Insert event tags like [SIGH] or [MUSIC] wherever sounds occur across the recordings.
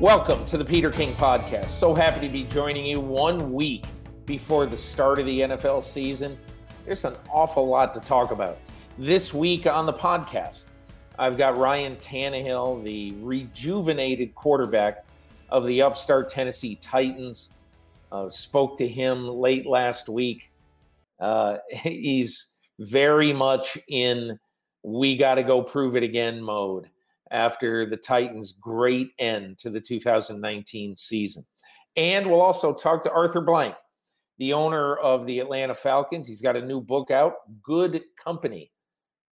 Welcome to the Peter King Podcast. So happy to be joining you one week before the start of the NFL season. There's an awful lot to talk about. This week on the podcast, I've got Ryan Tannehill, the rejuvenated quarterback of the upstart Tennessee Titans. Uh, spoke to him late last week. Uh, [LAUGHS] he's very much in we got to go prove it again mode after the Titans' great end to the 2019 season. And we'll also talk to Arthur Blank, the owner of the Atlanta Falcons. He's got a new book out, Good Company,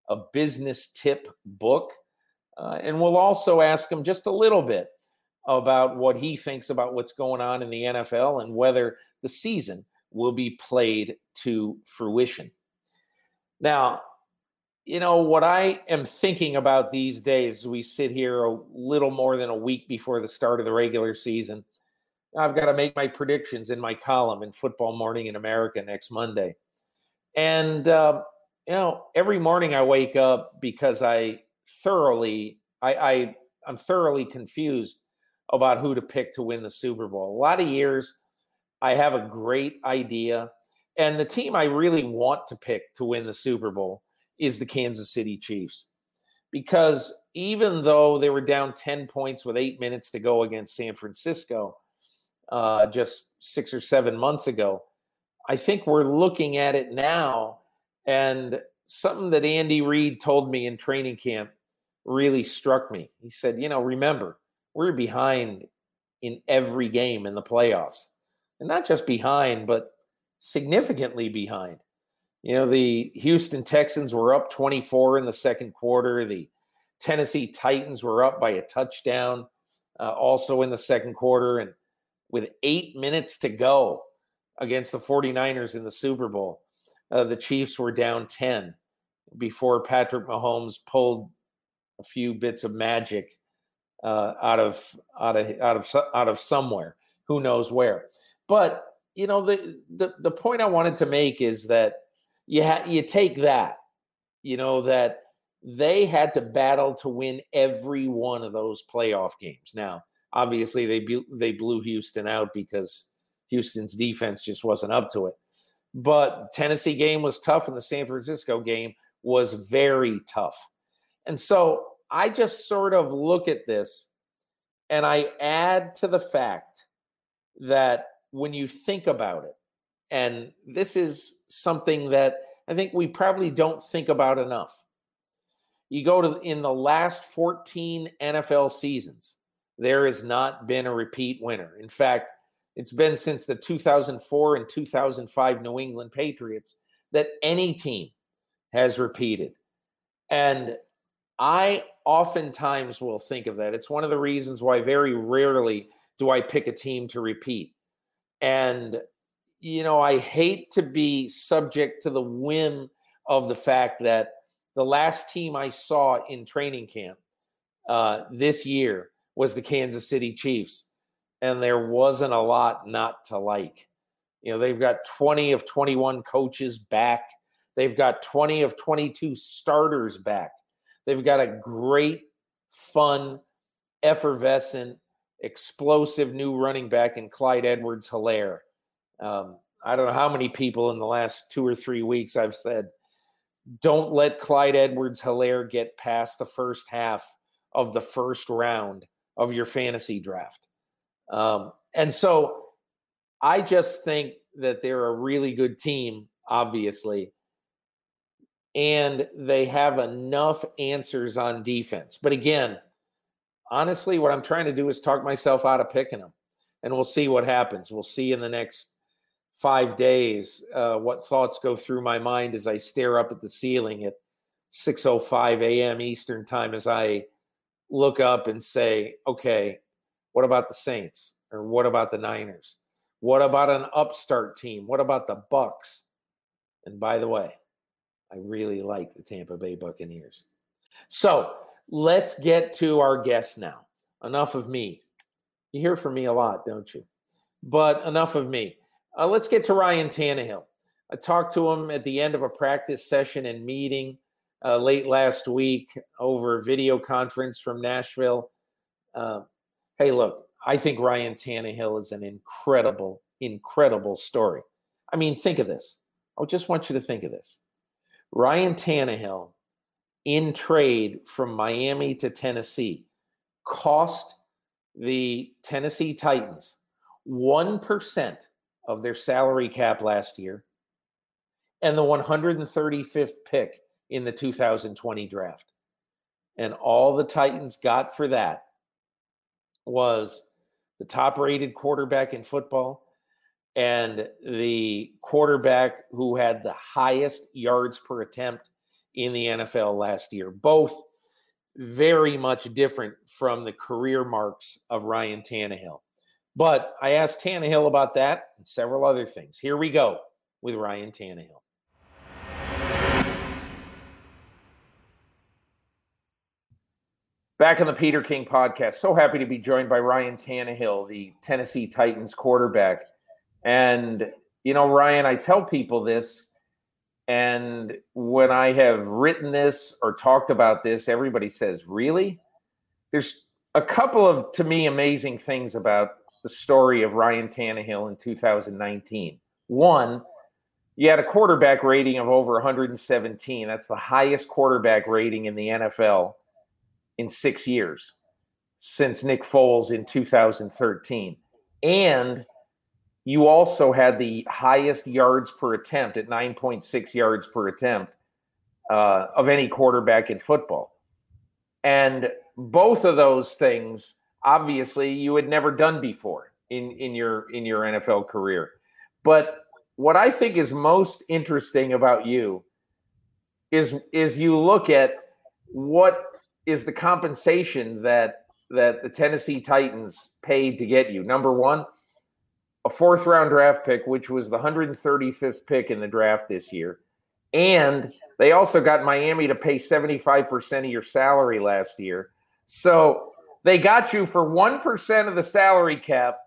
a business tip book. Uh, and we'll also ask him just a little bit about what he thinks about what's going on in the NFL and whether the season will be played to fruition. Now, you know, what I am thinking about these days, we sit here a little more than a week before the start of the regular season. I've got to make my predictions in my column in Football Morning in America next Monday. And, uh, you know, every morning I wake up because I thoroughly, I, I, I'm thoroughly confused about who to pick to win the Super Bowl. A lot of years, I have a great idea. And the team I really want to pick to win the Super Bowl is the Kansas City Chiefs. Because even though they were down 10 points with eight minutes to go against San Francisco uh, just six or seven months ago, I think we're looking at it now. And something that Andy Reid told me in training camp really struck me. He said, You know, remember, we're behind in every game in the playoffs. And not just behind, but significantly behind. You know, the Houston Texans were up 24 in the second quarter. The Tennessee Titans were up by a touchdown uh, also in the second quarter. And with eight minutes to go against the 49ers in the Super Bowl, uh, the Chiefs were down 10 before Patrick Mahomes pulled a few bits of magic uh, out of out of out of out of somewhere. Who knows where? But you know the the the point I wanted to make is that you ha- you take that, you know that they had to battle to win every one of those playoff games. Now, obviously, they be- they blew Houston out because Houston's defense just wasn't up to it. But the Tennessee game was tough, and the San Francisco game was very tough. And so I just sort of look at this and I add to the fact that when you think about it, and this is something that I think we probably don't think about enough. You go to in the last 14 NFL seasons, there has not been a repeat winner. In fact, it's been since the 2004 and 2005 New England Patriots that any team has repeated. And I oftentimes will think of that. It's one of the reasons why very rarely do I pick a team to repeat. And you know, I hate to be subject to the whim of the fact that the last team I saw in training camp uh, this year was the Kansas City Chiefs, and there wasn't a lot not to like. You know, they've got 20 of 21 coaches back. They've got 20 of 22 starters back. They've got a great, fun, effervescent, explosive new running back in Clyde Edwards Helaire. Um, I don't know how many people in the last two or three weeks I've said, don't let Clyde Edwards Helaire get past the first half of the first round of your fantasy draft. Um, and so I just think that they're a really good team, obviously. And they have enough answers on defense. But again, honestly, what I'm trying to do is talk myself out of picking them. And we'll see what happens. We'll see in the next five days uh, what thoughts go through my mind as I stare up at the ceiling at 6:05 a.m. Eastern time as I look up and say, okay, what about the Saints or what about the Niners? What about an upstart team? What about the Bucks? And by the way, I really like the Tampa Bay Buccaneers. So let's get to our guests now. Enough of me. You hear from me a lot, don't you? But enough of me. Uh, let's get to Ryan Tannehill. I talked to him at the end of a practice session and meeting uh, late last week over video conference from Nashville. Uh, hey, look, I think Ryan Tannehill is an incredible, incredible story. I mean, think of this. I just want you to think of this. Ryan Tannehill in trade from Miami to Tennessee cost the Tennessee Titans 1% of their salary cap last year and the 135th pick in the 2020 draft. And all the Titans got for that was the top rated quarterback in football and the quarterback who had the highest yards per attempt in the NFL last year. Both very much different from the career marks of Ryan Tannehill. But I asked Tannehill about that and several other things. Here we go with Ryan Tannehill. Back on the Peter King podcast. So happy to be joined by Ryan Tannehill, the Tennessee Titans quarterback. And, you know, Ryan, I tell people this, and when I have written this or talked about this, everybody says, Really? There's a couple of, to me, amazing things about the story of Ryan Tannehill in 2019. One, you had a quarterback rating of over 117. That's the highest quarterback rating in the NFL in six years since Nick Foles in 2013. And you also had the highest yards per attempt at 9.6 yards per attempt uh, of any quarterback in football. And both of those things, obviously, you had never done before in, in your in your NFL career. But what I think is most interesting about you is is you look at what is the compensation that that the Tennessee Titans paid to get you. Number one, a fourth round draft pick, which was the 135th pick in the draft this year. And they also got Miami to pay 75% of your salary last year. So they got you for 1% of the salary cap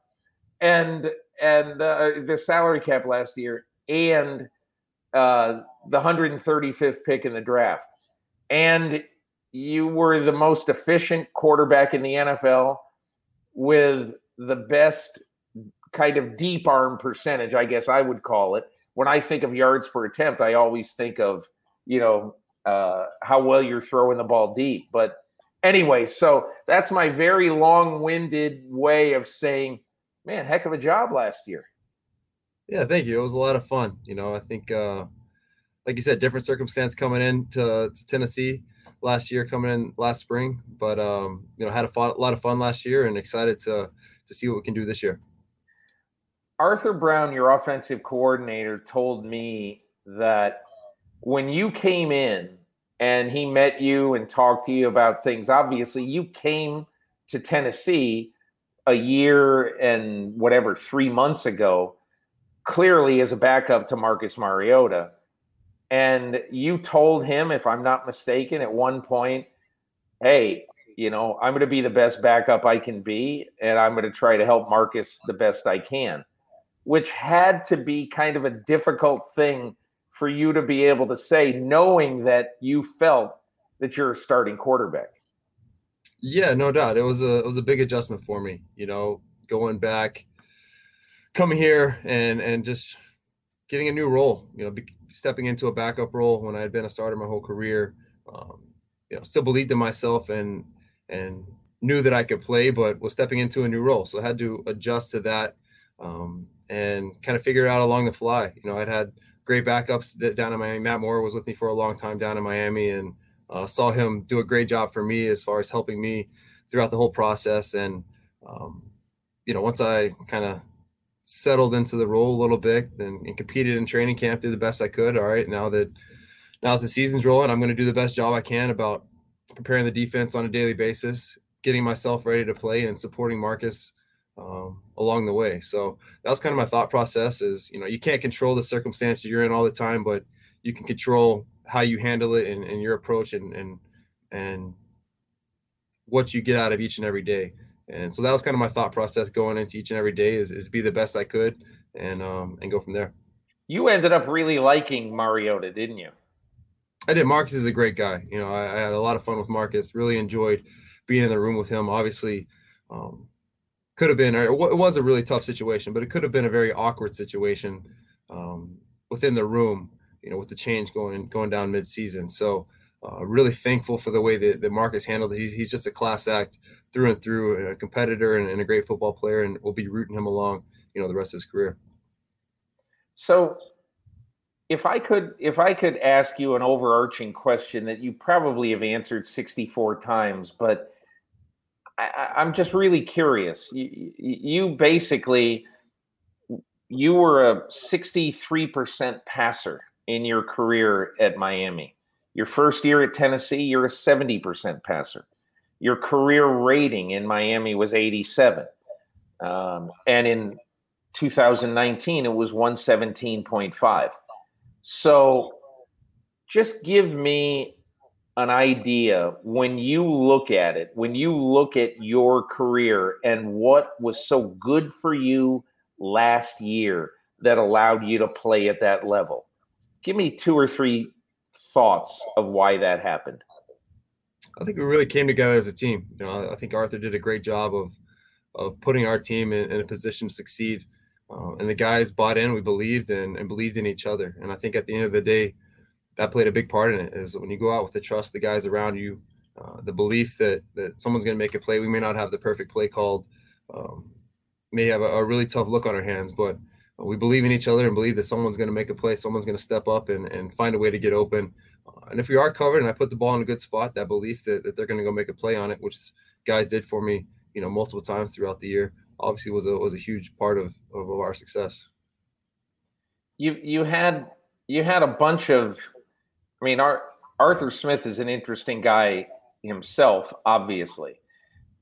and and uh, the salary cap last year and uh, the 135th pick in the draft. And you were the most efficient quarterback in the NFL with the best kind of deep arm percentage, I guess I would call it. When I think of yards per attempt, I always think of, you know, uh, how well you're throwing the ball deep. But anyway, so that's my very long winded way of saying, man, heck of a job last year. Yeah, thank you. It was a lot of fun. You know, I think, uh, like you said, different circumstance coming in to, to Tennessee last year coming in last spring, but um, you know had a, fun, a lot of fun last year and excited to to see what we can do this year. Arthur Brown, your offensive coordinator, told me that when you came in and he met you and talked to you about things, obviously you came to Tennessee a year and whatever three months ago, clearly as a backup to Marcus Mariota. And you told him, if I'm not mistaken, at one point, hey, you know, I'm going to be the best backup I can be, and I'm going to try to help Marcus the best I can, which had to be kind of a difficult thing for you to be able to say, knowing that you felt that you're a starting quarterback. Yeah, no doubt. It was a it was a big adjustment for me, you know, going back, coming here and and just getting a new role, you know, be, stepping into a backup role when I had been a starter my whole career. Um, you know, still believed in myself and and knew that I could play, but was stepping into a new role, so I had to adjust to that um, and kind of figure it out along the fly. You know, I'd had great backups down in Miami. Matt Moore was with me for a long time down in Miami, and uh, saw him do a great job for me as far as helping me throughout the whole process. And um, you know, once I kind of settled into the role a little bit and, and, competed in training camp, did the best I could. All right, now that now that the season's rolling, I'm going to do the best job I can about preparing the defense on a daily basis, getting myself ready to play, and supporting Marcus um, along the way. So that was kind of my thought process. Is you know you can't control the circumstances you're in all the time, but you can control how you handle it and, and your approach and and and what you get out of each and every day. And so that was kind of my thought process going into each and every day is, is be the best I could and um and go from there. You ended up really liking Mariota, didn't you? I did. Marcus is a great guy. You know, I, I had a lot of fun with Marcus. Really enjoyed being in the room with him. Obviously, um, could have been, it was a really tough situation, but it could have been a very awkward situation um, within the room, you know, with the change going going down mid-season. So uh, really thankful for the way that, that Marcus handled it. He, he's just a class act through and through, a competitor and, and, a great football player, and we'll be rooting him along, you know, the rest of his career. So, if I could, if I could ask you an overarching question that you probably have answered sixty-four times, but I, am just really curious. You, you basically, you were a sixty-three percent passer in your career at Miami your first year at Tennessee, you're a 70% passer. Your career rating in Miami was 87. Um, and in 2019, it was 117.5. So just give me an idea when you look at it, when you look at your career and what was so good for you last year that allowed you to play at that level. Give me two or three thoughts of why that happened? I think we really came together as a team. You know, I think Arthur did a great job of of putting our team in, in a position to succeed. Uh, and the guys bought in. We believed and, and believed in each other. And I think at the end of the day, that played a big part in it. Is when you go out with the trust, the guys around you, uh, the belief that that someone's going to make a play. We may not have the perfect play called, um, may have a, a, really tough look on our hands, but we believe in each other and believe that someone's going to make a play, someone's going to step up and, and find a way to get open. Uh, and if we are covered and I put the ball in a good spot, that belief that, that they're going to go make a play on it, which guys did for me, you know, multiple times throughout the year, obviously was a was a huge part of, of, of our success. You you had you had a bunch of, I mean, Arthur Smith is an interesting guy himself, obviously,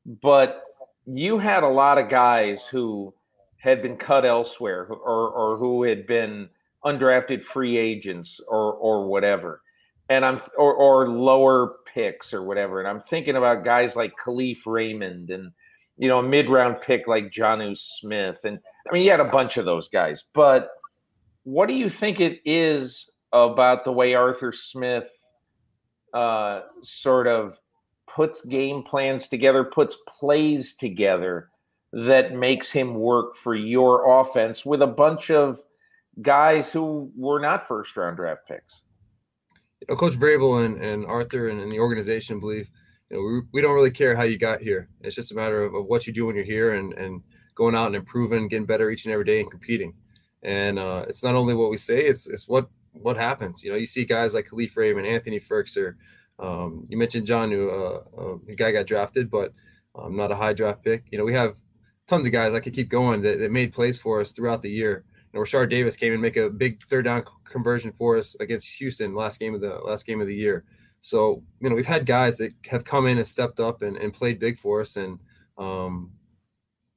but you had a lot of guys who had been cut elsewhere or, or who had been undrafted free agents or, or whatever. And I'm or, or lower picks or whatever. And I'm thinking about guys like Kalif Raymond and you know, a mid round pick like Jonnu Smith. And I mean, you had a bunch of those guys. But what do you think it is about the way Arthur Smith uh, sort of puts game plans together, puts plays together that makes him work for your offense with a bunch of guys who were not first round draft picks? You know, Coach Vrabel and, and Arthur and, and, the organization believe, you know, we, we don't really care how you got here. It's just a matter of, of what you do when you're here and, and going out and improving, getting better each and every day and competing. And uh, it's not only what we say, it's, it's what, what happens. You know, you see guys like Kalif Raymond, Anthony Firkser, um, you mentioned Jonnu, who uh, uh, guy got drafted, but um, not a high draft pick. You know, we have tons of guys I could keep going that, that made plays for us throughout the year. You know, Rashard Davis came and make a big third down conversion for us against Houston last game of the last game of the year. So you know we've had guys that have come in and stepped up and, and played big for us, and um,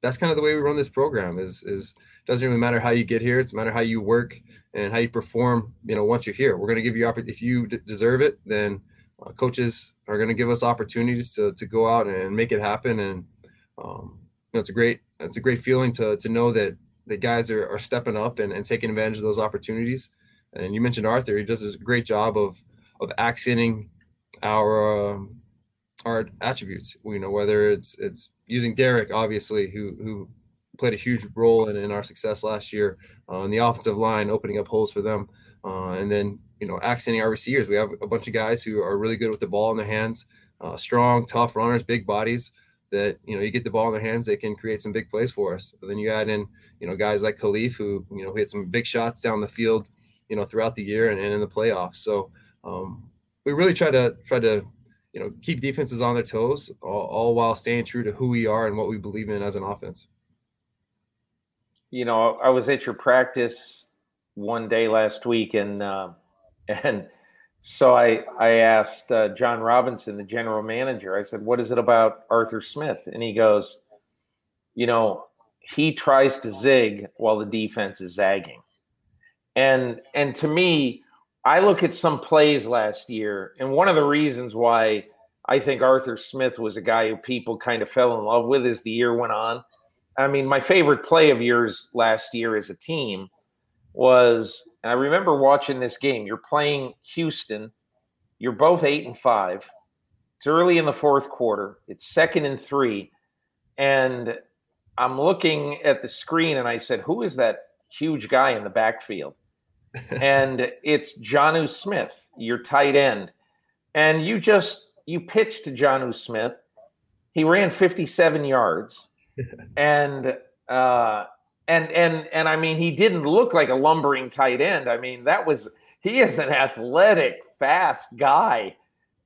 that's kind of the way we run this program. Is is doesn't really matter how you get here; it's matter how you work and how you perform. You know, once you're here, we're going to give you if you d- deserve it, then uh, coaches are going to give us opportunities to to go out and make it happen. And um, know, it's a great it's a great feeling to to know that the guys are, are stepping up and, and taking advantage of those opportunities. And you mentioned Arthur; he does a great job of of accenting our um, our attributes. You know, whether it's it's using Derrick, obviously, who who played a huge role in, in our success last year uh, on the offensive line, opening up holes for them, uh, and then you know accenting our receivers. We have a bunch of guys who are really good with the ball in their hands, uh, strong, tough runners, big bodies that you know you get the ball in their hands, they can create some big plays for us. then you add in you know guys like Kalif who you know hit some big shots down the field, you know throughout the year and, and in the playoffs. So um, we really try to try to you know keep defenses on their toes, all, all, while staying true to who we are and what we believe in as an offense. You know, I was at your practice one day last week, and uh, [LAUGHS] and so I I asked uh, Jon Robinson, the general manager. I said, "What is it about Arthur Smith?" And he goes, "You know, he tries to zig while the defense is zagging." And and to me, I look at some plays last year, and one of the reasons why I think Arthur Smith was a guy who people kind of fell in love with as the year went on. I mean, my favorite play of yours last year as a team was and I remember watching this game. You're playing Houston. You're both eight and five. It's early in the fourth quarter. It's second and three. And I'm looking at the screen and I said, Who is that huge guy in the backfield? [LAUGHS] and it's Jonnu Smith, your tight end. And you just you pitched to Jonnu Smith. He ran 57 yards. And uh and and and I mean he didn't look like a lumbering tight end. I mean, that was he is an athletic, fast guy.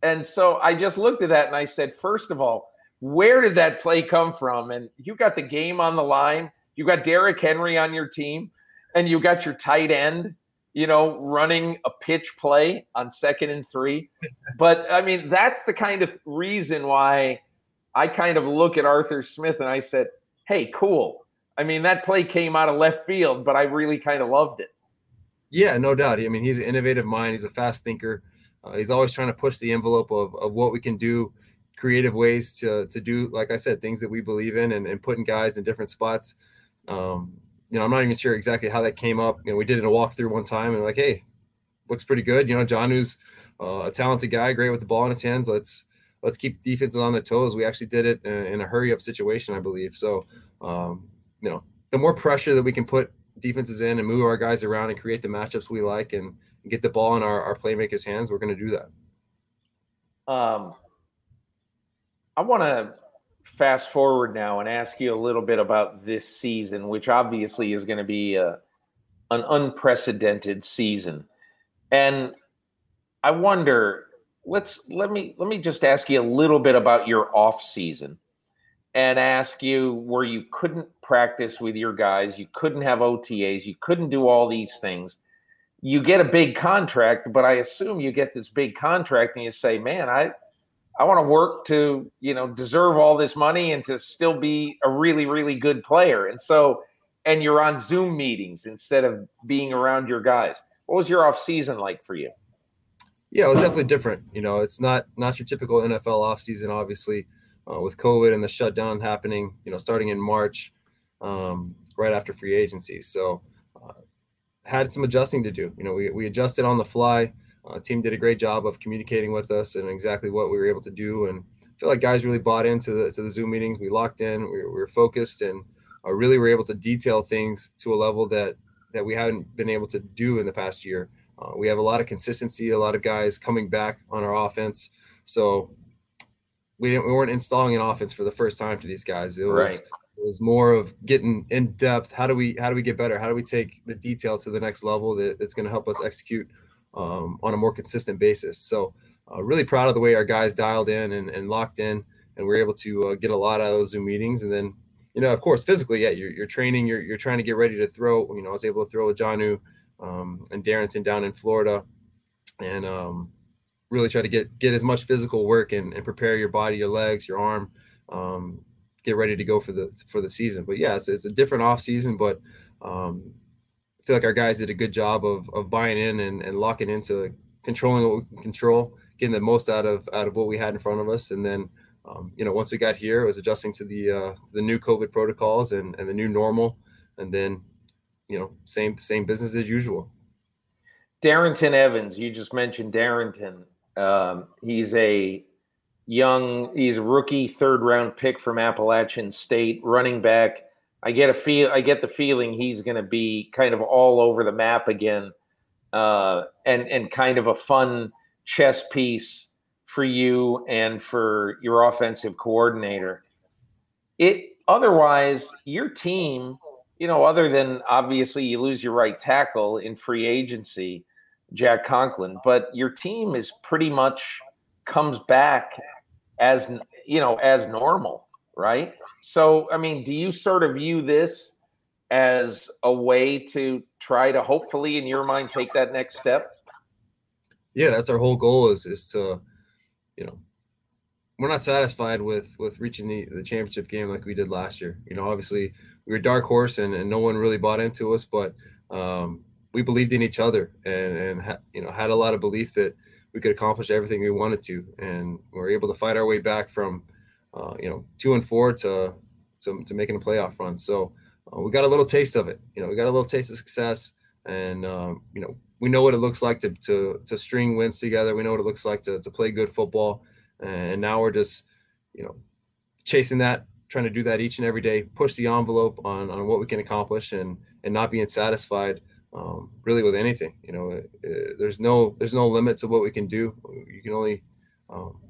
And so I just looked at that and I said, first of all, where did that play come from? And you got the game on the line. You got Derrick Henry on your team, and you got your tight end, you know, running a pitch play on second and three. but I mean, that's the kind of reason why I kind of look at Arthur Smith and I said, hey, cool. I mean, that play came out of left field, but I really kind of loved it. Yeah, no doubt. I mean, he's an innovative mind. He's a fast thinker. Uh, he's always trying to push the envelope of, of what we can do creative ways to to do, like I said, things that we believe in and, and putting guys in different spots. Um, you know, I'm not even sure exactly how that came up. You know, we did it in a walkthrough one time and like, hey, looks pretty good. You know, Jonnu's uh, a talented guy, great with the ball in his hands. Let's let's keep defenses on the toes. We actually did it in, a hurry up situation, I believe. So, um, you know, the more pressure that we can put defenses in and move our guys around and create the matchups we like and, and get the ball in our, our playmakers' hands, we're going to do that. Um, I want to fast forward now and ask you a little bit about this season, which obviously is going to be a, an unprecedented season. And I wonder, let's let me let me just ask you a little bit about your off season and ask you where you couldn't practice with your guys, you couldn't have OTAs, you couldn't do all these things. You get a big contract, but I assume you get this big contract and you say, "Man, I I want to work to, you know, deserve all this money and to still be a really, really good player. And so, and you're on Zoom meetings instead of being around your guys. What was your off season like for you? Yeah, it was definitely different. You know, it's not not your typical NFL offseason, obviously, uh, with COVID and the shutdown happening. You know, starting in March, um, right after free agency. So, uh, had some adjusting to do. You know, we we adjusted on the fly. Uh, team did a great job of communicating with us and exactly what we were able to do. And I feel like guys really bought into the to the Zoom meetings. We locked in, we, we were focused, and uh, really were able to detail things to a level that that we haven't been able to do in the past year. Uh, we have a lot of consistency, a lot of guys coming back on our offense. So we didn't we weren't installing an offense for the first time to these guys. It was right. it was more of getting in depth. How do we how do we get better? How do we take the detail to the next level that, it's going to help us execute um, on a more consistent basis. So, uh, really proud of the way our guys dialed in and, and locked in, and we are able to uh, get a lot out of those Zoom meetings. And then, you know, of course, physically, yeah, you're, you're training, you're, you're trying to get ready to throw. You know, I was able to throw a Jonnu um, and Darrynton down in Florida, and um, really try to get get as much physical work and, and prepare your body, your legs, your arm, um, get ready to go for the for the season. But yeah, it's, it's a different off season, but um, feel like our guys did a good job of, of buying in and, and locking into controlling what we can control, getting the most out of out of what we had in front of us, and then um, you know once we got here, it was adjusting to the uh, the new COVID protocols and, and the new normal, and then you know same same business as usual. Darrynton Evans, you just mentioned Darrynton. Um, he's a young, he's a rookie third round pick from Appalachian State, running back I get a feel. I get the feeling he's going to be kind of all over the map again, uh, and and kind of a fun chess piece for you and for your offensive coordinator. It otherwise your team, you know, other than obviously you lose your right tackle in free agency, Jack Conklin, but your team is pretty much comes back as you know as normal right? So, I mean, do you sort of view this as a way to try to hopefully, in your mind, take that next step? Yeah, that's our whole goal is is to, you know, we're not satisfied with with reaching the, the championship game like we did last year. You know, obviously we were a dark horse and, and no one really bought into us, but um, we believed in each other and and ha- you know had a lot of belief that we could accomplish everything we wanted to, and we were able to fight our way back from uh, you know, two and four to to, to making a playoff run. So uh, we got a little taste of it. You know, we got a little taste of success, and um, you know, we know what it looks like to to to string wins together. We know what it looks like to to play good football, and now we're just, you know, chasing that trying to do that each and every day, push the envelope on on what we can accomplish, and and not being satisfied um, really with anything. You know, it, it, there's no there's no limit to what we can do. You can only um,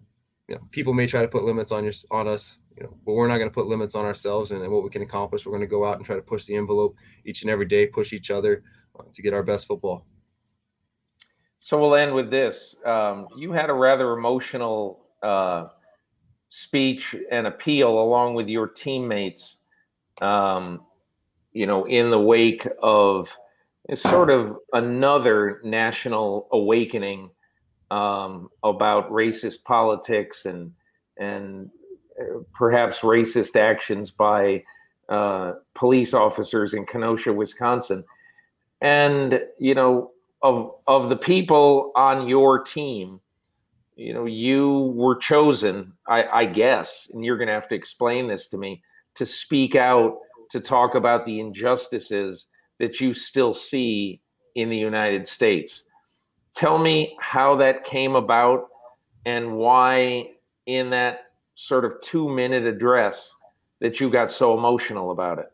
you know, people may try to put limits on your on us, you know, but we're not going to put limits on ourselves and, and, what we can accomplish. We're going to go out and try to push the envelope each and every day, push each other uh, to get our best football. So we'll end with this. Um, you had a rather emotional uh, speech and appeal along with your teammates. Um, you know, in the wake of sort of another national awakening um, about racist politics and and uh, perhaps racist actions by uh, police officers in Kenosha, Wisconsin. And you know, of of the people on your team, you know, you were chosen, I, I guess, and you're going to have to explain this to me to speak out to talk about the injustices that you still see in the United States. Tell me how that came about and why, in that sort of two minute address, that you got so emotional about it.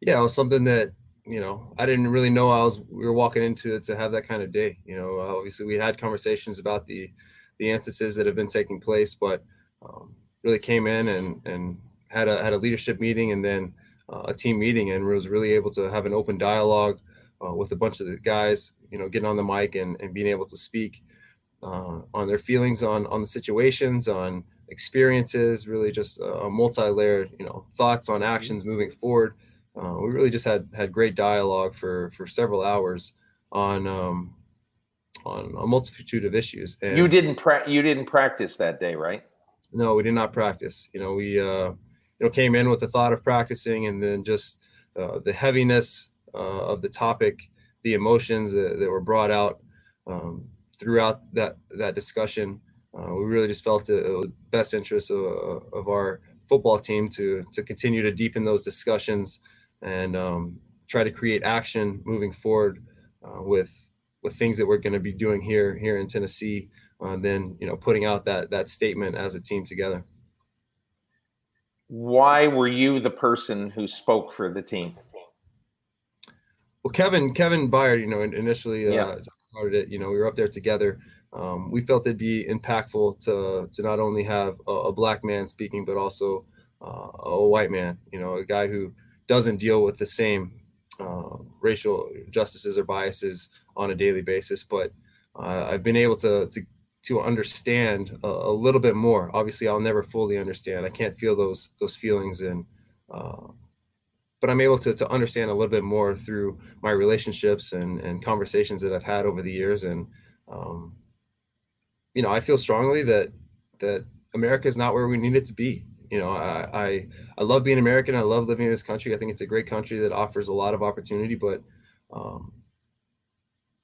Yeah, it was something that you know I didn't really know I was we were walking into it to have that kind of day. You know, obviously we had conversations about the the instances that have been taking place, but um, really came in and and had a had a leadership meeting and then uh, a team meeting and was really able to have an open dialogue uh, with a bunch of the guys, you know, getting on the mic and, and being able to speak uh, on their feelings on on the situations, on experiences, really just a multi-layered, you know, thoughts on actions moving forward. Uh, we really just had had great dialogue for for several hours on um, on a multitude of issues. And you didn't pra- you didn't practice that day, right? No, we did not practice. You know, we uh, you know came in with the thought of practicing, and then just uh, the heaviness uh, of the topic, the emotions that, that were brought out um, throughout that that discussion. Uh, we really just felt it, was best interest of, of our football team to to continue to deepen those discussions and um, try to create action moving forward uh, with with things that we're going to be doing here here in Tennessee. Uh, then you know putting out that that statement as a team together. Why were you the person who spoke for the team? Well, Kevin, Kevin Byard, you know, initially uh, yeah. started it. You know, we were up there together. Um, we felt it'd be impactful to to not only have a, a black man speaking, but also uh, a white man. You know, a guy who doesn't deal with the same uh, racial justices or biases on a daily basis. But uh, I've been able to to to understand a, a, little bit more. Obviously, I'll never fully understand. I can't feel those those feelings and uh, but I'm able to, to understand a little bit more through my relationships and, and conversations that I've had over the years. And, um, you know, I feel strongly that, that America is not where we need it to be. You know, I, I, I love being American. I love living in this country. I think it's a great country that offers a lot of opportunity, but, um,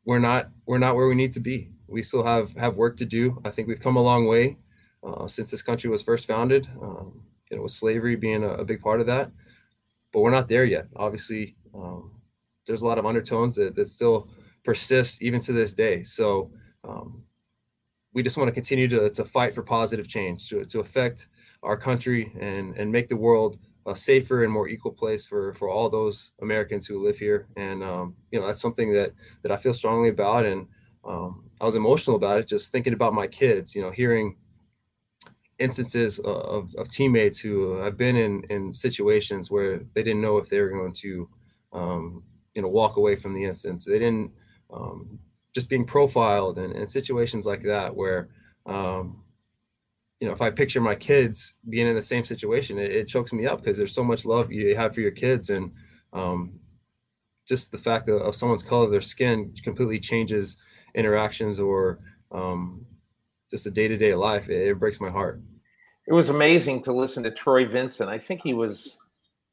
we're not, we're not where we need to be. We still have, have work to do. I think we've come a long way, uh, since this country was first founded, um, you know, with slavery being a, a big part of that but we're not there yet. Obviously, um, there's a lot of undertones that, that still persist even to this day. So um, we just want to continue to, to fight for positive change to, to affect our country and, and make the world a safer and more equal place for, for all those Americans who live here. And, um, you know, that's something that, that I feel strongly about. And um, I was emotional about it, just thinking about my kids, you know, hearing instances of, of teammates who have been in, in situations where they didn't know if they were going to, um, you know, walk away from the instance. They didn't um, just being profiled and, situations like that where, um, you know, if I picture my kids being in the same situation, it, it chokes me up because there's so much love you have for your kids. And um, just the fact of, of someone's color their skin completely changes interactions or um, just a day to day life. It, it, breaks my heart. It was amazing to listen to Troy Vincent. I think he was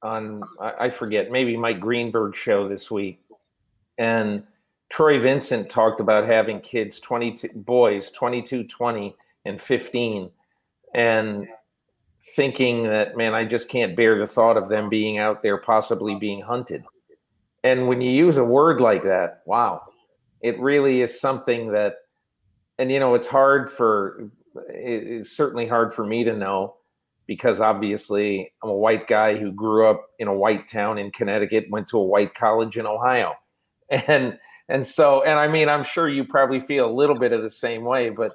on, I, I forget, maybe Mike Greenberg show this week. And Troy Vincent talked about having kids, 22 boys, 22, 20, and 15. And thinking that, man, I just can't bear the thought of them being out there possibly being hunted. And when you use a word like that, wow, it really is something that and you know it's hard for it's certainly hard for me to know because obviously I'm a white guy who grew up in a white town in Connecticut, went to a white college in Ohio. [LAUGHS] And and so and I mean I'm sure you probably feel a little bit of the same way, but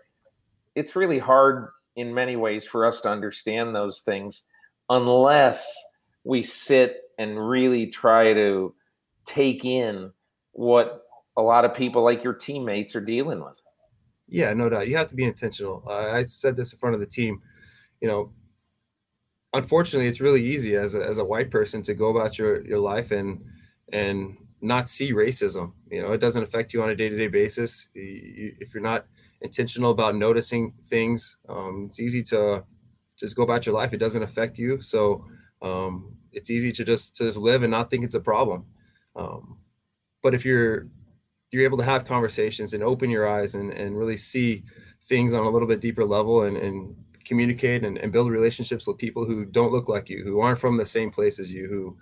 it's really hard in many ways for us to understand those things unless we sit and really try to take in what a lot of people like your teammates are dealing with. Yeah, no doubt. You have to be intentional. Uh, I said this in front of the team. You know, unfortunately, it's really easy as a, as a white person to go about your your life and and not see racism. You know, it doesn't affect you on a day to day basis. You, if you're not intentional about noticing things, um, it's easy to just go about your life. It doesn't affect you, so um, it's easy to just to just live and not think it's a problem. Um, but if you're you're able to have conversations and open your eyes and, and really see things on a little bit deeper level and, and communicate and, and build relationships with people who don't look like you, who aren't from the same place as you, who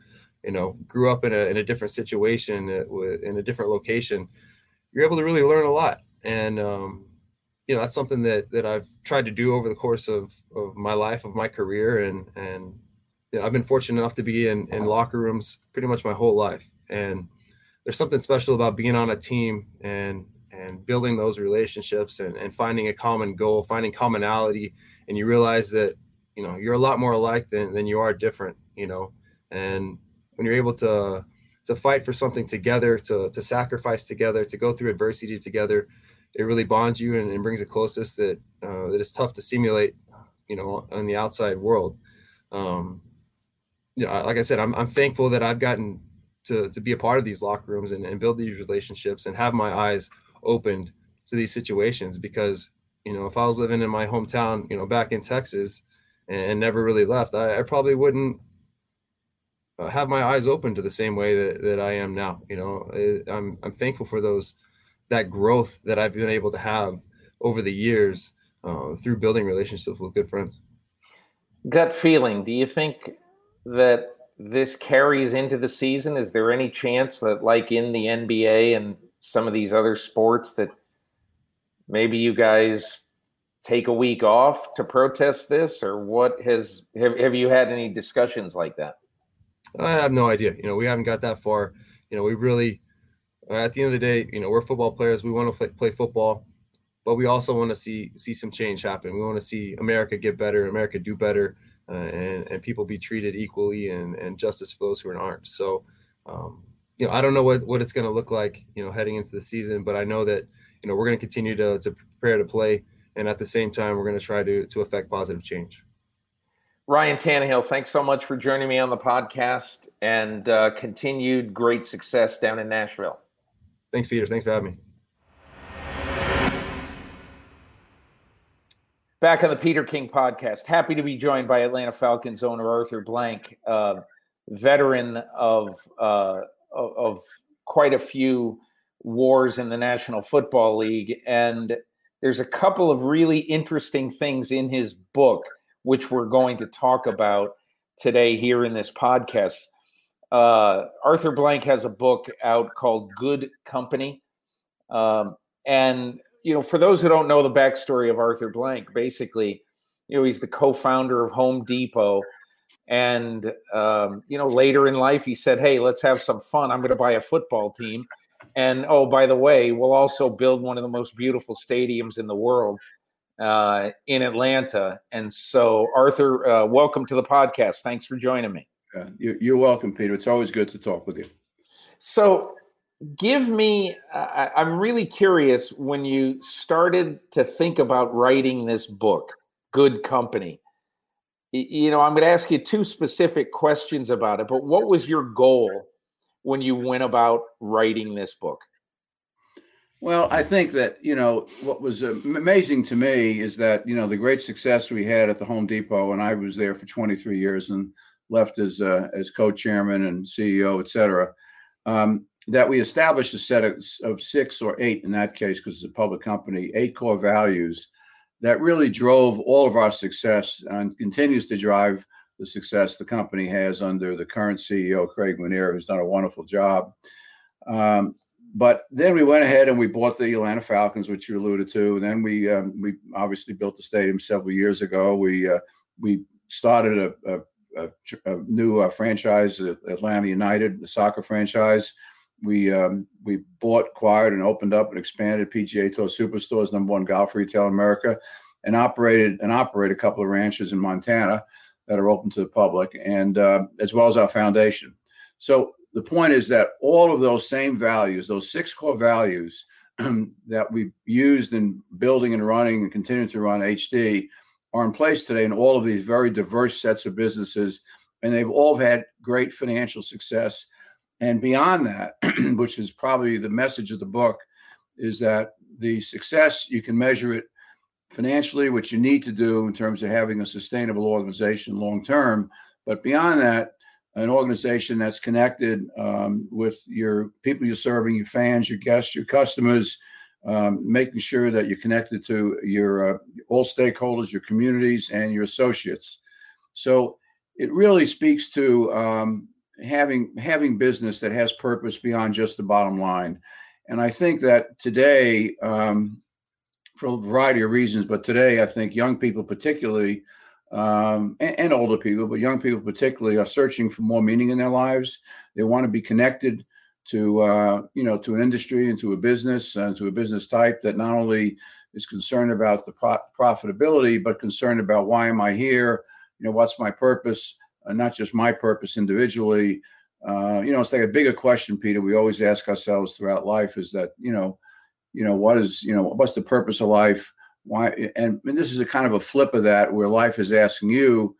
you know grew up in a, in a different situation uh, in a different location, you're able to really learn a lot. And um, you know that's something that that I've tried to do over the course of of my life, of my career, and and you know, I've been fortunate enough to be in in locker rooms pretty much my whole life. And there's something special about being on a team and and building those relationships and, and finding a common goal, finding commonality. And you realize that you know you're a lot more alike than, than you are different you know. And when you're able to to fight for something together to to sacrifice together to go through adversity together it really bonds you and, and brings a closeness that uh, that is tough to simulate you know in the outside world um you know like i said i'm, I'm thankful that i've gotten to to be a part of these locker rooms and, and build these relationships and have my eyes opened to these situations because you know, if I was living in my hometown, you know, back in Texas and never really left, I, I probably wouldn't uh, have my eyes open to the same way that, that I am now. You know, I'm, I'm thankful for those, that growth that I've been able to have over the years uh, through building relationships with good friends. Gut feeling. Do you think that this carries into the season? Is there any chance that, like in the NBA and some of these other sports, that maybe you guys take a week off to protest this or what has have, have you had any discussions like that i have no idea you know we haven't got that far you know we really at the end of the day you know we're football players we want to play, play football but we also want to see see some change happen we want to see america get better america do better uh, and and people be treated equally and and justice for those who aren't so um, you know i don't know what what it's going to look like you know heading into the season but i know that you know, we're going to continue to, to prepare to play. And at the same time, we're going to try to, to affect positive change. Ryan Tannehill, thanks so much for joining me on the podcast and uh, continued great success down in Nashville. Thanks, Peter. Thanks for having me. Back on the Peter King podcast. Happy to be joined by Atlanta Falcons owner Arthur Blank, uh, veteran of, uh, of quite a few wars in the National Football League. And there's a couple of really interesting things in his book, which we're going to talk about today here in this podcast. Uh, Arthur Blank has a book out called Good Company. Um, and, you know, for those who don't know the backstory of Arthur Blank, basically, you know, he's the co founder of Home Depot. And, um, you know, later in life, he said, Hey, let's have some fun. I'm going to buy a football team. And oh, by the way, we'll also build one of the most beautiful stadiums in the world uh, in Atlanta. And so, Arthur, uh, welcome to the podcast. Thanks for joining me. Uh, you're welcome, Peter. It's always good to talk with you. So, give me, I, I'm really curious when you started to think about writing this book, Good Company. You know, I'm going to ask you two specific questions about it, but what was your goal when you went about writing this book? Well, I think that, you know, what was amazing to me is that, you know, the great success we had at the Home Depot, and I was there for 23 years and left as uh, as co-chairman and CEO, et cetera, um, that we established a set of, of six or eight in that case, because it's a public company, eight core values that really drove all of our success and continues to drive the success the company has under the current CEO, Craig Menear, who's done a wonderful job. Um, but then we went ahead and we bought the Atlanta Falcons, which you alluded to. And then we um, we obviously built the stadium several years ago. We uh, we started a, a, a, a new uh, franchise, Atlanta United, the soccer franchise. We um, we bought, acquired, and opened up and expanded PGA Tour Superstores, number one golf retail in America, and operated and operate a couple of ranches in Montana that are open to the public, and uh, as well as our foundation. So the point is that all of those same values, those six core values [CLEARS THROAT] that we've used in building and running and continuing to run HD, are in place today in all of these very diverse sets of businesses, and they've all had great financial success. And beyond that, [CLEARS THROAT] which is probably the message of the book, is that the success you can measure it financially, which you need to do in terms of having a sustainable organization long term. But beyond that, an organization that's connected um, with your people you're serving, your fans, your guests, your customers, um, making sure that you're connected to your uh, all stakeholders, your communities, and your associates. So it really speaks to um, having having business that has purpose beyond just the bottom line. And I think that today, um, for a variety of reasons, but today I think young people particularly. Um, and, and older people, but young people particularly, are searching for more meaning in their lives. They want to be connected to uh, you know to an industry and to a business and to a business type that not only is concerned about the pro- profitability but concerned about why am I here? You know, what's my purpose? Uh, not just my purpose individually. Uh, you know, it's like a bigger question, Peter. We always ask ourselves throughout life: is that you know, you know, what is you know, what's the purpose of life? Why? And, and this is a kind of a flip of that, where life is asking you,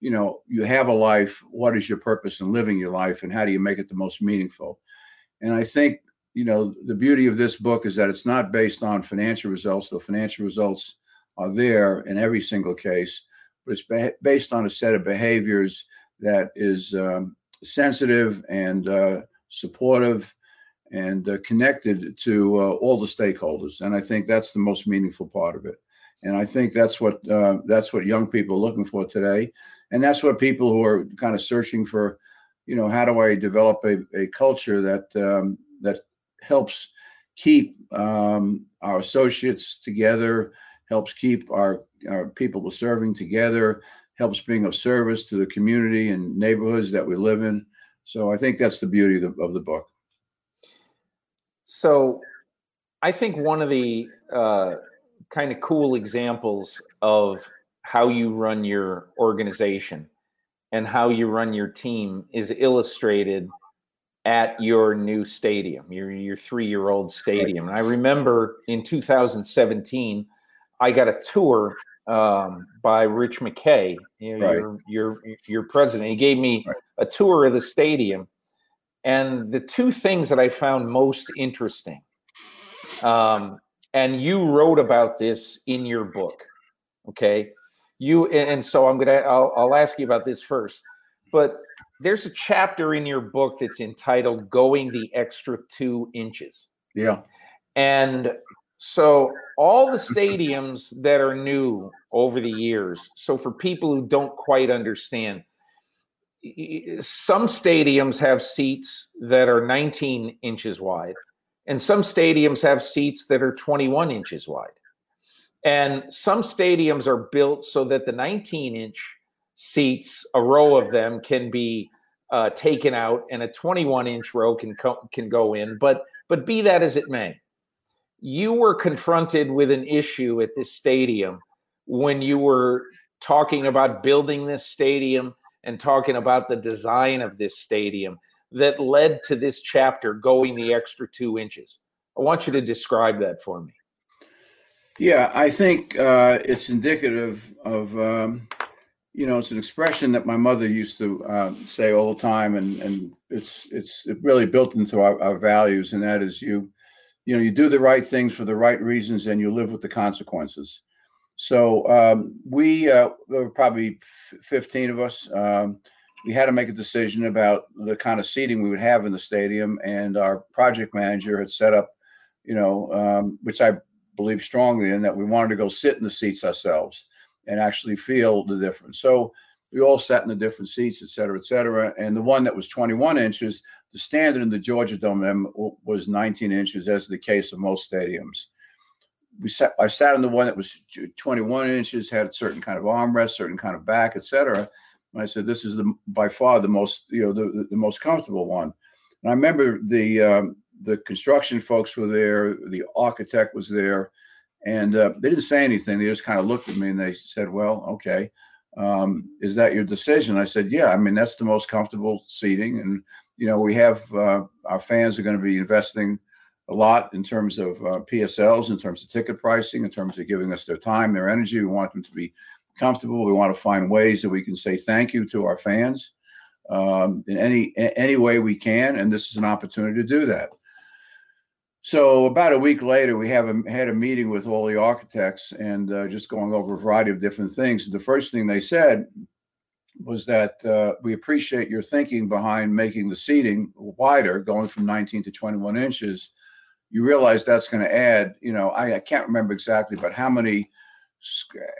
you know, you have a life. What is your purpose in living your life, and how do you make it the most meaningful? And I think, you know, the beauty of this book is that it's not based on financial results. The financial results are there in every single case, but it's based on a set of behaviors that is um, sensitive and uh, supportive and uh, connected to uh, all the stakeholders. And I think that's the most meaningful part of it. And I think that's what uh, that's what young people are looking for today, and that's what people who are kind of searching for you know, how do I develop a, a culture that um, that helps keep um, our associates together, helps keep our, our people serving together, helps being of service to the community and neighborhoods that we live in. So I think that's the beauty of the, of the book. So I think one of the uh, kind of cool examples of how you run your organization and how you run your team is illustrated at your new stadium, your your three year old stadium. And I remember in 2017, I got a tour um, by Rich McKay, you know, right. your, your your president. He gave me right. a tour of the stadium, and the two things that I found most interesting, um, and you wrote about this in your book, okay, you and so i'm gonna I'll, I'll ask you about this first but there's a chapter in your book that's entitled going the extra two inches. Yeah. And so all the stadiums that are new over the years so for people who don't quite understand some stadiums have seats that are 19 inches wide and some stadiums have seats that are 21 inches wide and some stadiums are built so that the 19 inch seats, a row of them, can be uh, taken out, and a 21 inch row can co- can go in. But but be that as it may, you were confronted with an issue at this stadium when you were talking about building this stadium and talking about the design of this stadium that led to this chapter going the extra two inches. I want you to describe that for me. Yeah, I think uh, it's indicative of, um, you know, it's an expression that my mother used to uh, say all the time, and and it's it's really built into our, our, values, and that is you, you know, you do the right things for the right reasons, and you live with the consequences. So um, we uh, there were probably fifteen of us. Um, we had to make a decision about the kind of seating we would have in the stadium, and our project manager had set up, you know, um, which I believe strongly in that we wanted to go sit in the seats ourselves and actually feel the difference. So we all sat in the different seats, et cetera, et cetera. And the one that was 21 inches, the standard in the Georgia Dome was 19 inches, as the case of most stadiums. we sat. I sat in the one that was 21 inches, had a certain kind of armrest, certain kind of back, etc. And I said, "This is the by far the most you know the the most comfortable one." And I remember the um, the construction folks were there, the architect was there, and uh, they didn't say anything. They just kind of looked at me and they said, "Well, okay." Um, is that your decision? I said, yeah. I mean, that's the most comfortable seating, and you know, we have uh, our fans are going to be investing a lot in terms of uh, PSLs, in terms of ticket pricing, in terms of giving us their time, their energy. We want them to be comfortable. We want to find ways that we can say thank you to our fans um, in any any way we can, and this is an opportunity to do that. So about a week later, we have a, had a meeting with all the architects and uh, just going over a variety of different things. The first thing they said was that uh, we appreciate your thinking behind making the seating wider, going from 19 to 21 inches. You realize that's going to add, you know, I, I can't remember exactly, but how many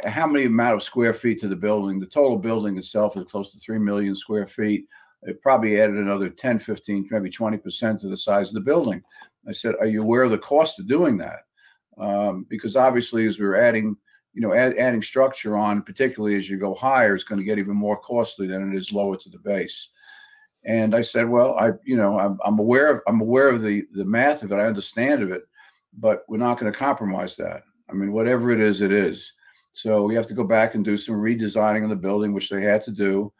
how many amount of square feet to the building? The total building itself is close to 3 million square feet. It probably added another 10, 15, maybe 20% to the size of the building. I said, Are you aware of the cost of doing that? Um, because obviously, as we're adding, you know, add, adding structure on, particularly as you go higher, it's going to get even more costly than it is lower to the base. And I said, well, I, you know, I'm, I'm aware of, I'm aware of the the math of it. I understand of it, but we're not going to compromise that. I mean, whatever it is, it is. So we have to go back and do some redesigning of the building, which they had to do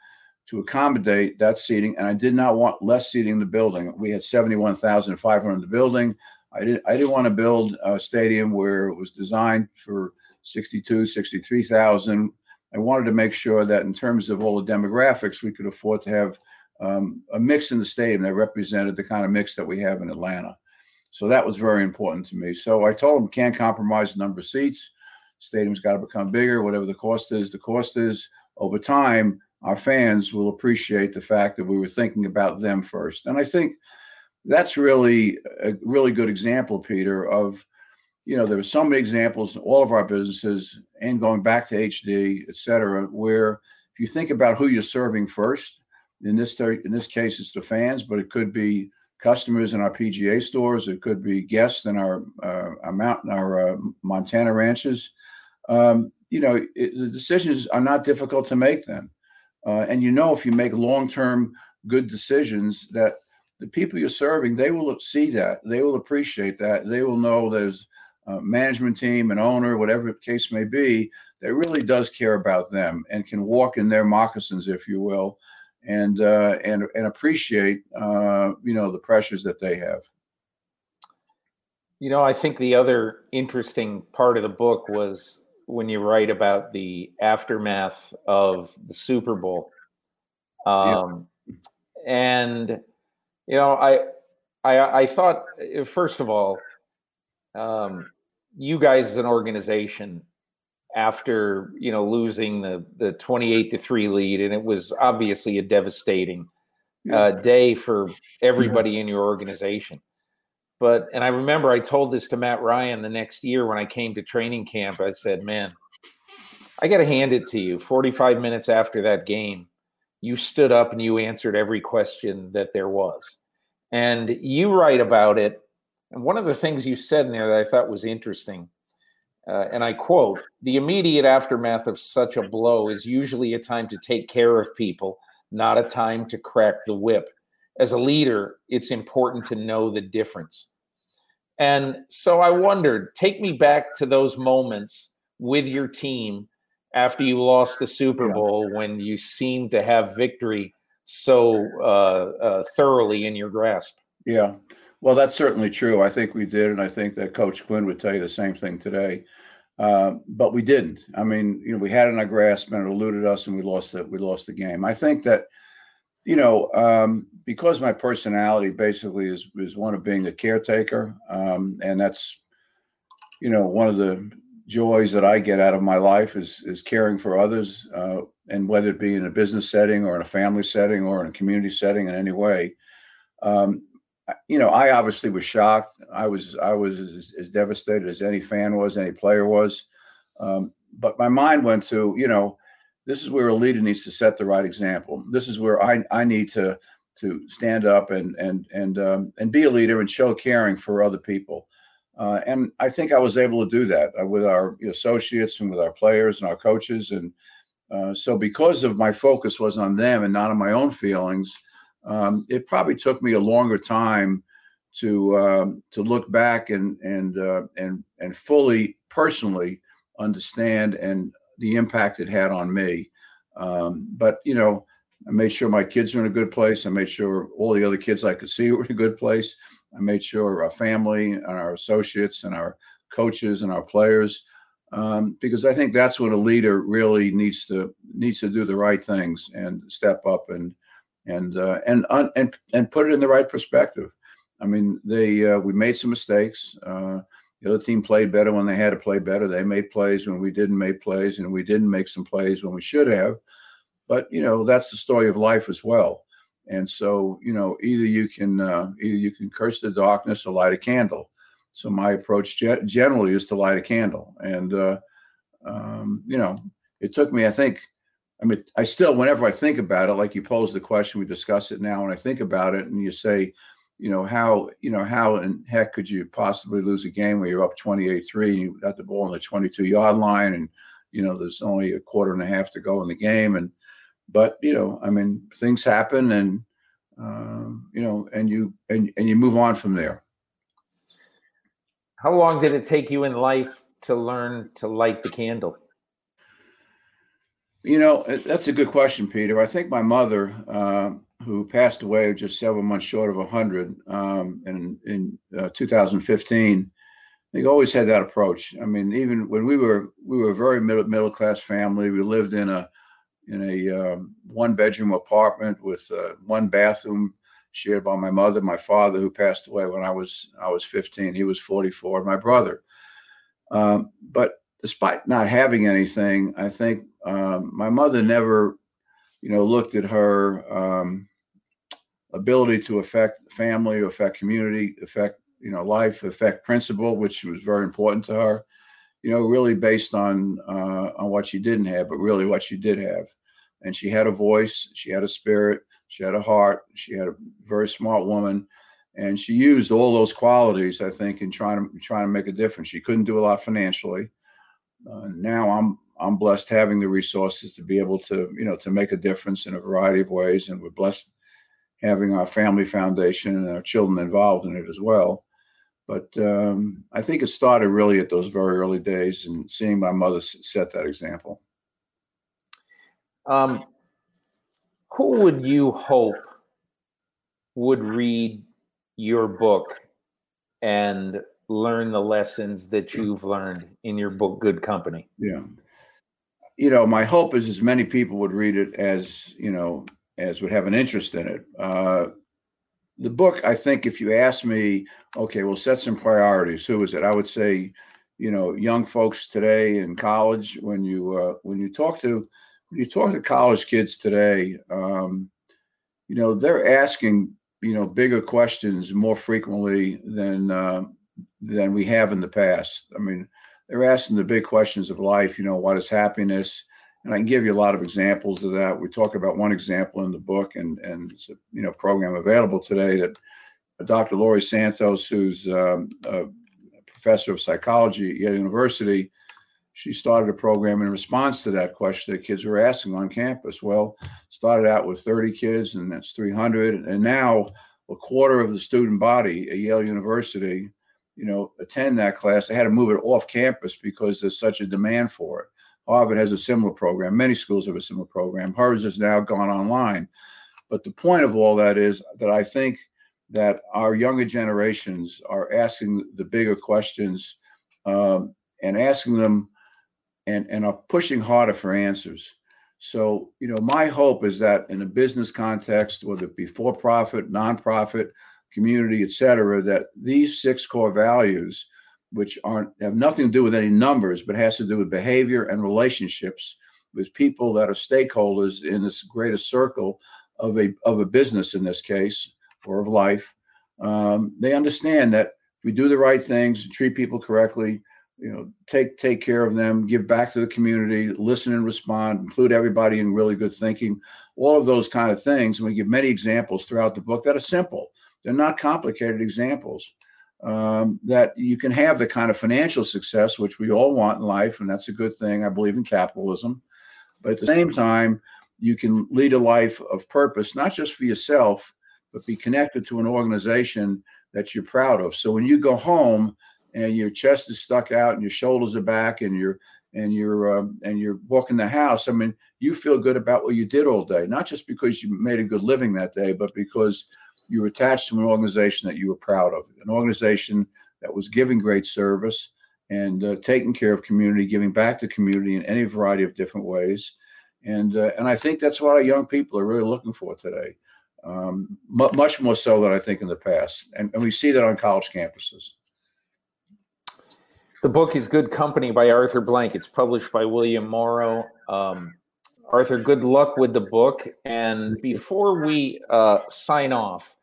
to accommodate that seating. And I did not want less seating in the building. We had 71,500 in the building. I didn't, I didn't want to build a stadium where it was designed for 62, 63,000. I wanted to make sure that in terms of all the demographics, we could afford to have um, a mix in the stadium that represented the kind of mix that we have in Atlanta. So that was very important to me. So I told them can't compromise the number of seats. Stadium's got to become bigger. Whatever the cost is, the cost is. Over time, our fans will appreciate the fact that we were thinking about them first. And I think that's really a really good example, Peter, of you know, there are so many examples in all of our businesses and going back to HD, et cetera, where if you think about who you're serving first, in this in this case, it's the fans, but it could be customers in our PGA stores, it could be guests in our uh, our mountain, our uh, Montana ranches. Um, you know, it, the decisions are not difficult to make then. Uh, and you know, if you make long term good decisions, that the people you're serving, they will see that, they will appreciate that, they will know there's a management team, an owner, whatever the case may be, that really does care about them and can walk in their moccasins, if you will, and uh, and and appreciate uh, you know the pressures that they have. You know, I think the other interesting part of the book was when you write about the aftermath of the Super Bowl. Um, yeah. And you know, I, I, I thought first of all, um, you guys as an organization, after you know losing the the twenty eight to three lead, and it was obviously a devastating uh, day for everybody in your organization. But and I remember I told this to Matt Ryan the next year when I came to training camp. I said, "Man, I got to hand it to you. 45 minutes after that game, you stood up and you answered every question that there was. And you write about it. And one of the things you said in there that I thought was interesting, uh, and I quote, the immediate aftermath of such a blow is usually a time to take care of people, not a time to crack the whip. As a leader, it's important to know the difference. And so I wondered, take me back to those moments with your team after you lost the Super Bowl when you seemed to have victory so uh, uh, thoroughly in your grasp. Yeah. Well, that's certainly true. I think we did, and I think that Coach Quinn would tell you the same thing today. Uh, but we didn't. I mean, you know, we had it in our grasp, and it eluded us, and we lost it. We lost the game. I think that you know, um, because my personality basically is is one of being a caretaker, um, and that's, you know, one of the joys that I get out of my life is is caring for others, uh, and whether it be in a business setting or in a family setting or in a community setting in any way. Um, you know, I obviously was shocked. I was I was as, as devastated as any fan was, any player was. Um, but my mind went to, you know, this is where a leader needs to set the right example. This is where I, I need to to stand up and and and um, and be a leader and show caring for other people. Uh, and I think I was able to do that uh, with our associates and with our players and our coaches. And uh, so, because of my focus was on them and not on my own feelings, um, it probably took me a longer time to um, to look back and and uh, and and fully personally understand and the impact it had on me. Um, but you know, I made sure my kids were in a good place. I made sure all the other kids I could see were in a good place. I made sure our family and our associates and our coaches and our players, um, because I think that's what a leader really needs to needs to do the right things and step up and and uh, and and and put it in the right perspective. I mean, they uh, we made some mistakes. Uh, the other team played better when they had to play better. They made plays when we didn't make plays, and we didn't make some plays when we should have. But you know, that's the story of life as well. And so, you know, either you can uh, either you can curse the darkness or light a candle. So my approach ge- generally is to light a candle. And uh, um, you know, it took me, I think, I mean, I still, whenever I think about it, like you pose the question, we discuss it now, and I think about it, and you say, you know, how, you know, how in heck could you possibly lose a game where you're up 28 3 and you got the ball on the 22 yard line and, you know, there's only a quarter and a half to go in the game. And, but, you know, I mean, things happen and, um, you know, and you, and, and you move on from there. How long did it take you in life to learn to light the candle? You know, that's a good question, Peter. I think my mother, uh, who passed away just several months short of 100 um, in, in uh, 2015, they always had that approach. I mean, even when we were we were a very middle middle class family. We lived in a in a um, one bedroom apartment with uh, one bathroom shared by my mother, my father, who passed away when I was I was 15. He was 44. My brother. Um, but despite not having anything, I think um, my mother never, you know, looked at her um, ability to affect family, affect community, affect you know life, affect principle, which was very important to her. You know, really based on uh, on what she didn't have, but really what she did have. And she had a voice, she had a spirit, she had a heart, she had a very smart woman, and she used all those qualities, I think, in trying to trying to make a difference. She couldn't do a lot financially. Uh, now I'm I'm blessed having the resources to be able to you know to make a difference in a variety of ways, and we're blessed having our family foundation and our children involved in it as well. But um, I think it started really at those very early days and seeing my mother set that example. Um, who would you hope would read your book and learn the lessons that you've learned in your book, Good Company? Yeah. You know, my hope is as many people would read it as, you know, as would have an interest in it. Uh, the book, I think, if you ask me, okay, we'll set some priorities. Who is it? I would say, you know, young folks today in college. When you uh, when you talk to when you talk to college kids today, um, you know, they're asking you know bigger questions more frequently than uh, than we have in the past. I mean, they're asking the big questions of life. You know, what is happiness? And I can give you a lot of examples of that. We talk about one example in the book, and and it's a you know program available today that Dr. Laurie Santos, who's um, a professor of psychology at Yale University, she started a program in response to that question that kids were asking on campus. Well, started out with 30 kids, and that's 300, and now a quarter of the student body at Yale University, you know, attend that class. They had to move it off campus because there's such a demand for it. Harvard has a similar program. Many schools have a similar program. Hers has now gone online. But the point of all that is that I think that our younger generations are asking the bigger questions um, and asking them and, and are pushing harder for answers. So, you know, my hope is that in a business context, whether it be for profit, nonprofit, community, et cetera, that these six core values which aren't have nothing to do with any numbers, but has to do with behavior and relationships with people that are stakeholders in this greater circle of a of a business in this case or of life. Um, they understand that if we do the right things, and treat people correctly, you know, take take care of them, give back to the community, listen and respond, include everybody in really good thinking, all of those kind of things. And we give many examples throughout the book that are simple. They're not complicated examples um, that you can have the kind of financial success which we all want in life, and that's a good thing. I believe in capitalism, but at the same time, you can lead a life of purpose, not just for yourself, but be connected to an organization that you're proud of. So when you go home and your chest is stuck out and your shoulders are back and you're and you're um, and you're walking the house, I mean, you feel good about what you did all day, not just because you made a good living that day, but because you're attached to an organization that you were proud of, an organization that was giving great service and uh, taking care of community, giving back to community in any variety of different ways. And uh, and I think that's what our young people are really looking for today, um, much more so than I think in the past. And, and we see that on college campuses. The book is Good Company by Arthur Blank. It's published by William Morrow. Um, Arthur, good luck with the book. And before we uh, sign off,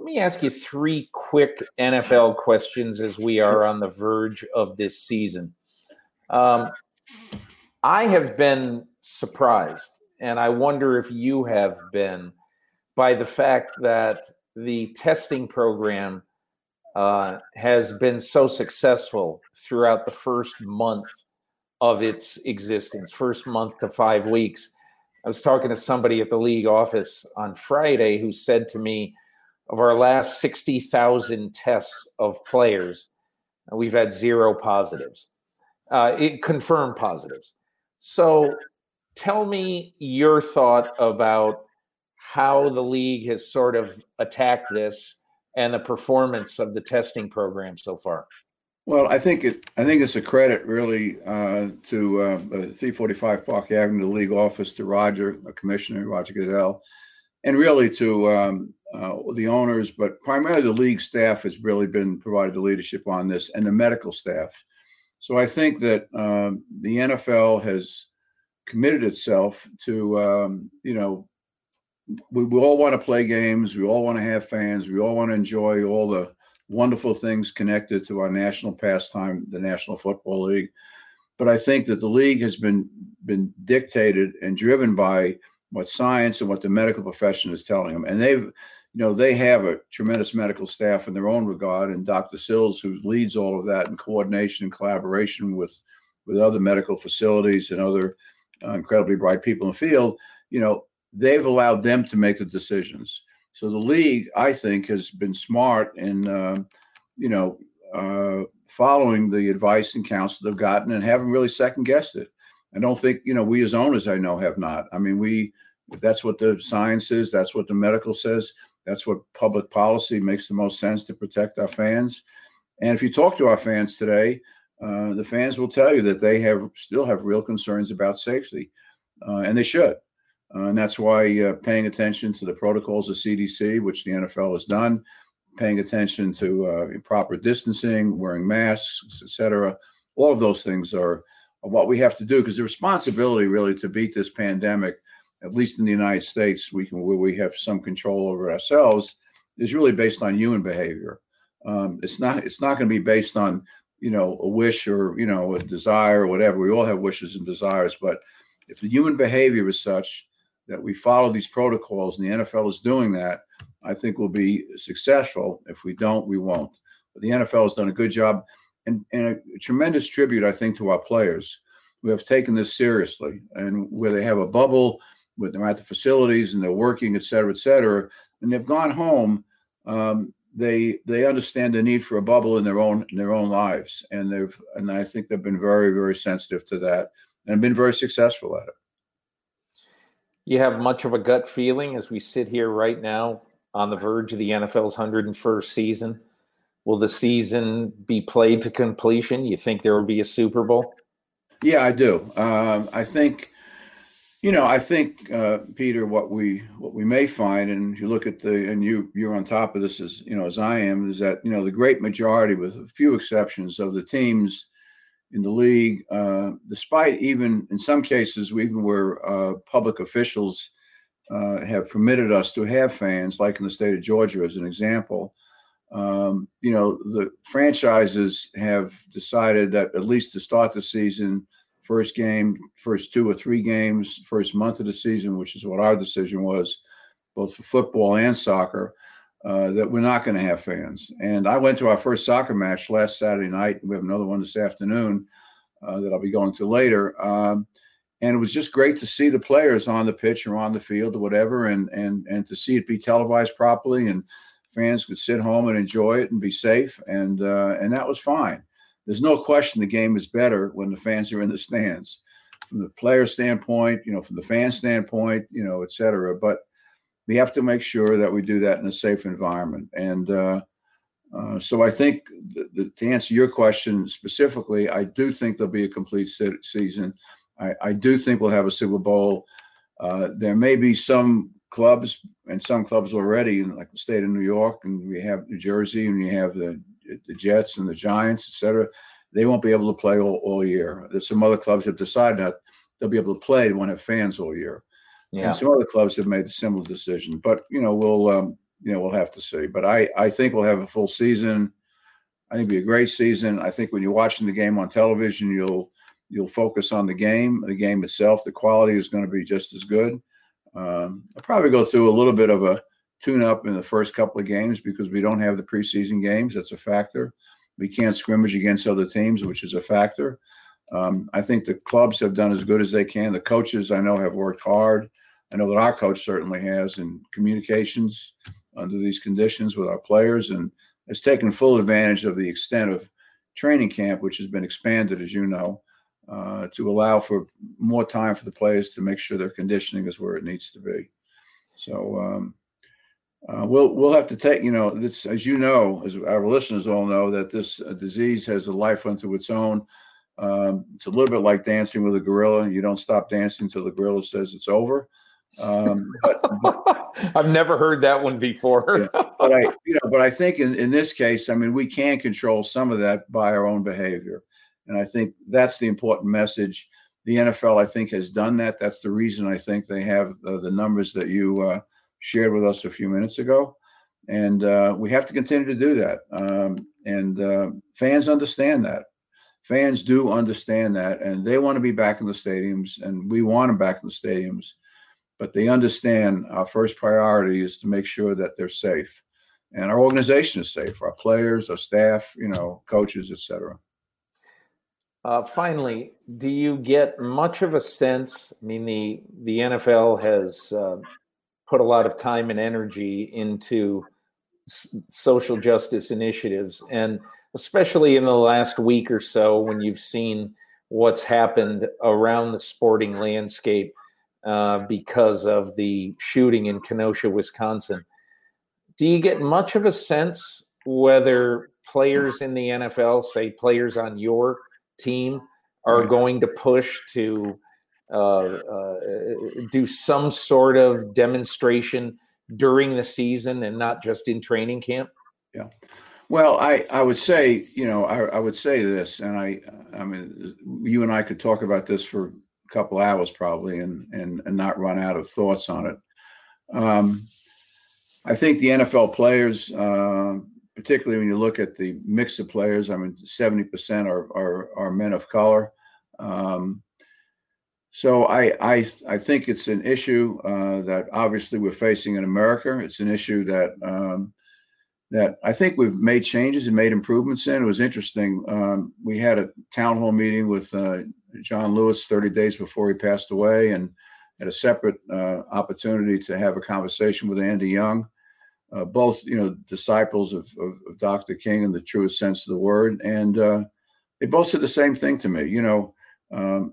let me ask you three quick NFL questions as we are on the verge of this season. Um, I have been surprised, and I wonder if you have been, by the fact that the testing program uh, has been so successful throughout the first month of its existence, first month to five weeks. I was talking to somebody at the league office on Friday who said to me, of our last 60,000 tests of players, we've had zero positives. Uh, it confirmed positives. So tell me your thought about how the league has sort of attacked this and the performance of the testing program so far? Well, I think it. I think it's a credit really uh, to uh, 345 Park Avenue, the league office, to Roger, the commissioner Roger Goodell, and really to um, uh, the owners, but primarily the league staff has really been provided the leadership on this, and the medical staff. So I think that um, the NFL has committed itself to, um, you know, we, we all want to play games. We all want to have fans. We all want to enjoy all the wonderful things connected to our national pastime, the National Football League. But I think that the league has been been dictated and driven by what science and what the medical profession is telling them, and they've, you know, they have a tremendous medical staff in their own regard, and Dr. Sills, who leads all of that in coordination and collaboration with with other medical facilities and other uh, incredibly bright people in the field, you know, they've allowed them to make the decisions. So the league, I think, has been smart in, uh, you know, uh, following the advice and counsel they've gotten and haven't really second guessed it. I don't think, you know, we as owners, I know, have not. I mean, we, if that's what the science is, that's what the medical says, that's what public policy makes the most sense to protect our fans. And if you talk to our fans today, uh, the fans will tell you that they have still have real concerns about safety, uh, and they should. Uh, and that's why uh, paying attention to the protocols of CDC, which the NFL has done, paying attention to uh, proper distancing, wearing masks, etc. All of those things are, are what we have to do because the responsibility really to beat this pandemic, at least in the United States, we can we have some control over ourselves, is really based on human behavior. Um, it's not it's not going to be based on you know a wish or you know a desire or whatever. We all have wishes and desires, but if the human behavior is such that we follow these protocols, and the NFL is doing that, I think we'll be successful. If we don't, we won't. But the NFL has done a good job, and, and a tremendous tribute, I think, to our players who have taken this seriously, and where they have a bubble, where they're at the facilities and they're working, et cetera, et cetera, and they've gone home. Um, they they understand the need for a bubble in their own in their own lives, and they've and I think they've been very very sensitive to that and been very successful at it you have much of a gut feeling as we sit here right now on the verge of the NFL's 101st season? Will the season be played to completion? You think there will be a Super Bowl? Yeah, I do. Um, I think, you know, I think uh, Peter, what we what we may find, and you look at the, and you you're on top of this as you know as I am, is that you know the great majority, with a few exceptions, of the teams in the league, uh, despite even in some cases, even where uh, public officials uh, have permitted us to have fans, like in the state of Georgia, as an example. Um, you know, the franchises have decided that at least to start the season, first game, first two or three games, first month of the season, which is what our decision was, both for football and soccer, uh, that we're not going to have fans. And I went to our first soccer match last Saturday night. We have another one this afternoon uh, that I'll be going to later. Um, and it was just great to see the players on the pitch or on the field or whatever, and and and to see it be televised properly, and fans could sit home and enjoy it and be safe, and uh, and that was fine. There's no question the game is better when the fans are in the stands, from the player standpoint, you know, from the fan standpoint, you know, et cetera. But we have to make sure that we do that in a safe environment. And uh, uh, so I think to answer your question specifically, I do think there'll be a complete se- season. I, I, do think we'll have a Super Bowl. Uh, there may be some clubs and some clubs already, like the state of New York, and we have New Jersey, and you have the the Jets and the Giants, et cetera. They won't be able to play all, all year. There's some other clubs have decided that they'll be able to play. They won't have fans all year. Yeah. And some other clubs have made a similar decision, but you know we'll um, you know we'll have to see. But I I think we'll have a full season. I think it'll be a great season. I think when you're watching the game on television, you'll you'll focus on the game, the game itself. The quality is going to be just as good. Um, I'll probably go through a little bit of a tune up in the first couple of games because we don't have the preseason games. That's a factor. We can't scrimmage against other teams, which is a factor. Um, I think the clubs have done as good as they can. The coaches I know have worked hard. I know that our coach certainly has in communications under these conditions with our players and has taken full advantage of the extent of training camp, which has been expanded, as you know, uh, to allow for more time for the players to make sure their conditioning is where it needs to be. So um, uh, we'll we'll have to take you know this as you know as our listeners all know that this uh, disease has a life unto its own. Um, it's a little bit like dancing with a gorilla. You don't stop dancing until the gorilla says it's over. Um, but, but, [LAUGHS] I've never heard that one before. yeah, but I, you know, but I think in, in this case, I mean, we can control some of that by our own behavior, and I think that's the important message. The NFL, I think, has done that. That's the reason I think they have uh, the numbers that you uh, shared with us a few minutes ago, and uh, we have to continue to do that. Um, and uh, fans understand that. Fans do understand that, and they want to be back in the stadiums, and we want them back in the stadiums. But they understand our first priority is to make sure that they're safe. And our organization is safe. Our players our staff you know coaches etc uh, finally do you get much of a sense i mean the the nfl has uh, put a lot of time and energy into s- social justice initiatives and especially in the last week or so when you've seen what's happened around the sporting landscape uh, because of the shooting in Kenosha, Wisconsin. Do you get much of a sense whether players in the NFL, say players on your team, are going to push to do some sort of demonstration during the season and not just in training camp? Yeah. Well, I, I would say, you know, I, I would say this, and I, I mean, you and I could talk about this for a couple hours probably and, and, and not run out of thoughts on it. Um, I think the NFL players, uh, particularly when you look at the mix of players, I mean, 70% are, are, are men of color. Um, so I, I, I think it's an issue uh, that obviously we're facing in America. It's an issue that um, that I think we've made changes and made improvements in. It was interesting. Um, we had a town hall meeting with uh, John Lewis 30 days before he passed away, and had a separate uh, opportunity to have a conversation with Andy Young, uh, both you know disciples of, of, of, Dr. King in the truest sense of the word, and uh, they both said the same thing to me. You know, um,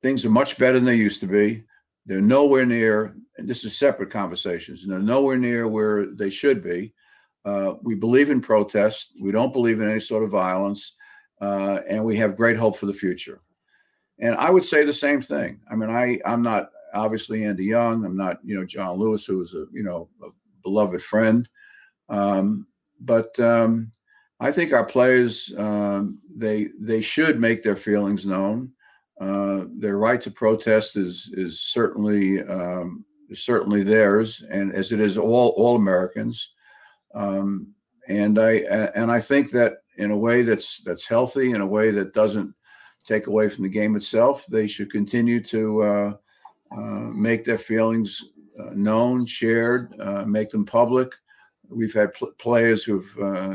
things are much better than they used to be. They're nowhere near, and this is separate conversations. They're nowhere near where they should be. Uh, we believe in protest. We don't believe in any sort of violence, uh, and we have great hope for the future. And I would say the same thing. I mean, I I'm not obviously Andy Young. I'm not you know John Lewis, who was a you know a beloved friend. Um, but um, I think our players um, they they should make their feelings known. Uh, their right to protest is is certainly um, is certainly theirs, and as it is all all Americans. Um, and I and I think that in a way that's that's healthy, in a way that doesn't take away from the game itself. They should continue to uh, uh, make their feelings uh, known, shared, uh, make them public. we've had pl- players who've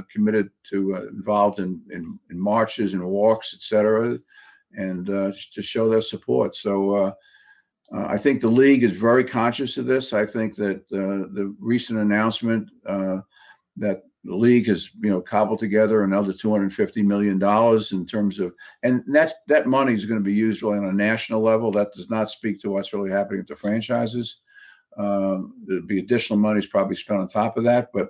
committed to involved in, in, in marches and walks, etc., and uh, to show their support. So uh, uh, I think the league is very conscious of this. I think that the recent announcement that the league has you know cobbled together another 250 million dollars in terms of and that that money is going to be used really on a national level that does not speak to what's really happening at the franchises um, there'd be additional monies probably spent on top of that but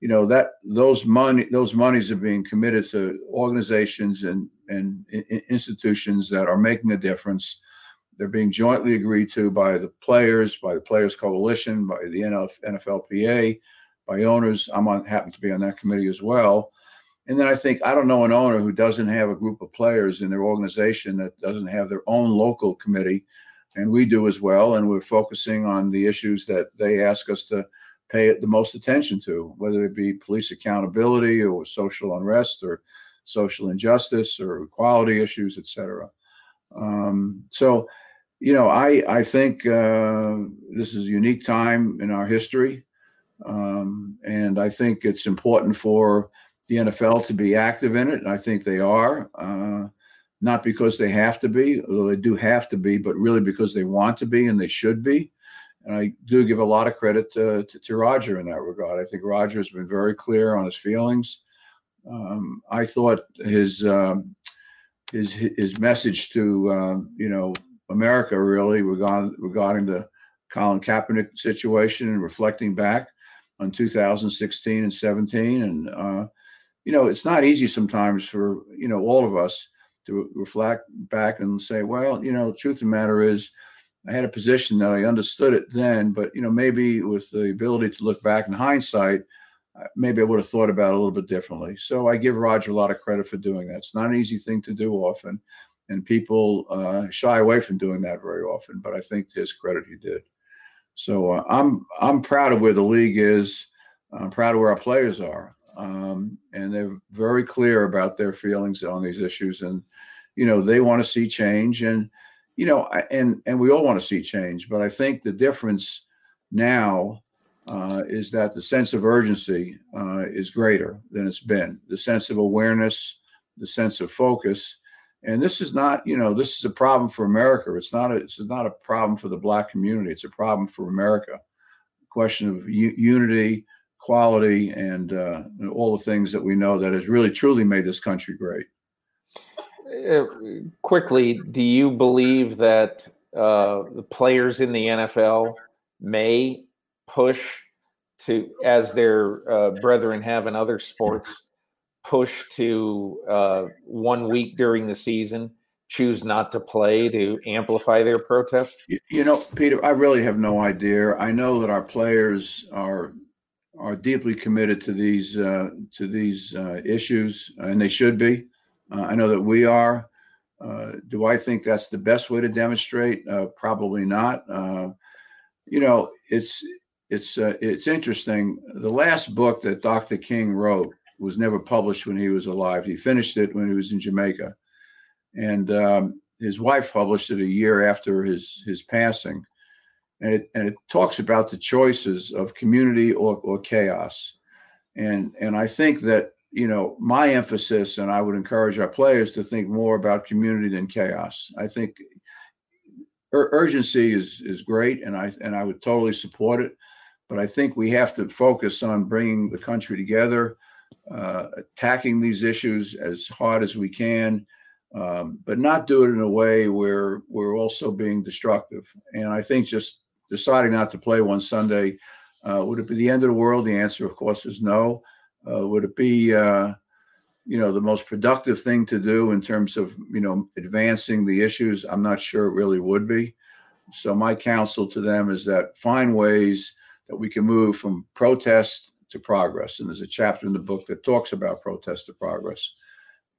you know that those money those monies are being committed to organizations and and institutions that are making a difference they're being jointly agreed to by the players by the players coalition by the nflpa by owners. I'm on happen to be on that committee as well. And then I think I don't know an owner who doesn't have a group of players in their organization that doesn't have their own local committee, and we do as well. And we're focusing on the issues that they ask us to pay the most attention to, whether it be police accountability or social unrest or social injustice or equality issues, et cetera. Um, so, you know, I I think uh, this is a unique time in our history. Um, and I think it's important for the NFL to be active in it. And I think they are, uh, not because they have to be, although they do have to be, but really because they want to be and they should be. And I do give a lot of credit to, to, to Roger in that regard. I think Roger has been very clear on his feelings. Um, I thought his um, his his message to um, you know America really regarding regarding the Colin Kaepernick situation and reflecting back on 2016 and 17 and uh, you know it's not easy sometimes for you know all of us to reflect back and say well you know the truth of the matter is i had a position that i understood it then but you know maybe with the ability to look back in hindsight maybe i would have thought about it a little bit differently so i give roger a lot of credit for doing that it's not an easy thing to do often and people uh, shy away from doing that very often but i think to his credit he did so uh, I'm I'm proud of where the league is. I'm proud of where our players are, um, and they're very clear about their feelings on these issues. And you know they want to see change, and you know, and and we all want to see change. But I think the difference now uh, is that the sense of urgency uh, is greater than it's been. The sense of awareness, the sense of focus, and this is not, you know, this is a problem for America. It's not a, this is not a problem for the black community. It's a problem for America. Question of u- unity, quality, and, uh, and all the things that we know that has really truly made this country great. Quickly, do you believe that uh, the players in the NFL may push to, as their uh, brethren have in other sports, push to uh, one week during the season choose not to play to amplify their protest? You, you, know, Peter, I really have no idea. I know that our players are are deeply committed to these uh, to these uh, issues, and they should be. Uh, I know that we are. Uh, do I think that's the best way to demonstrate? Uh, probably not. you know, it's it's it's interesting. The last book that Dr. King wrote was never published when he was alive. He finished it when he was in Jamaica, and um, his wife published it a year after his his passing, and it and it talks about the choices of community or, or chaos, and and I think that you know my emphasis, and I would encourage our players to think more about community than chaos. I think ur- urgency is is great, and I and I would totally support it, but I think we have to focus on bringing the country together uh, attacking these issues as hard as we can, um, but not do it in a way where we're also being destructive. And I think just deciding not to play one Sunday, uh, would it be the end of the world? The answer, of course, is no. Uh, would it be, uh, you know, the most productive thing to do in terms of, you know, advancing the issues? I'm not sure it really would be. So my counsel to them is that find ways that we can move from protest to progress. And there's a chapter in the book that talks about protest to progress.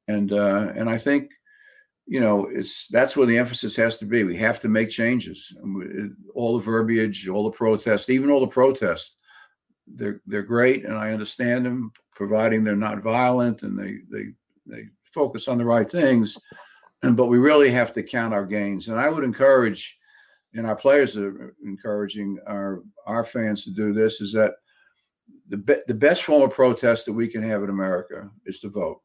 And uh, and I think, you know, it's that's where the emphasis has to be. We have to make changes. All the verbiage, all the protests, even all the protests, they're they're great, and I understand them, providing they're not violent and they they they focus on the right things. And but we really have to count our gains. And I would encourage, and our players are encouraging our our fans to do this, is that the be- the best form of protest that we can have in America is to vote.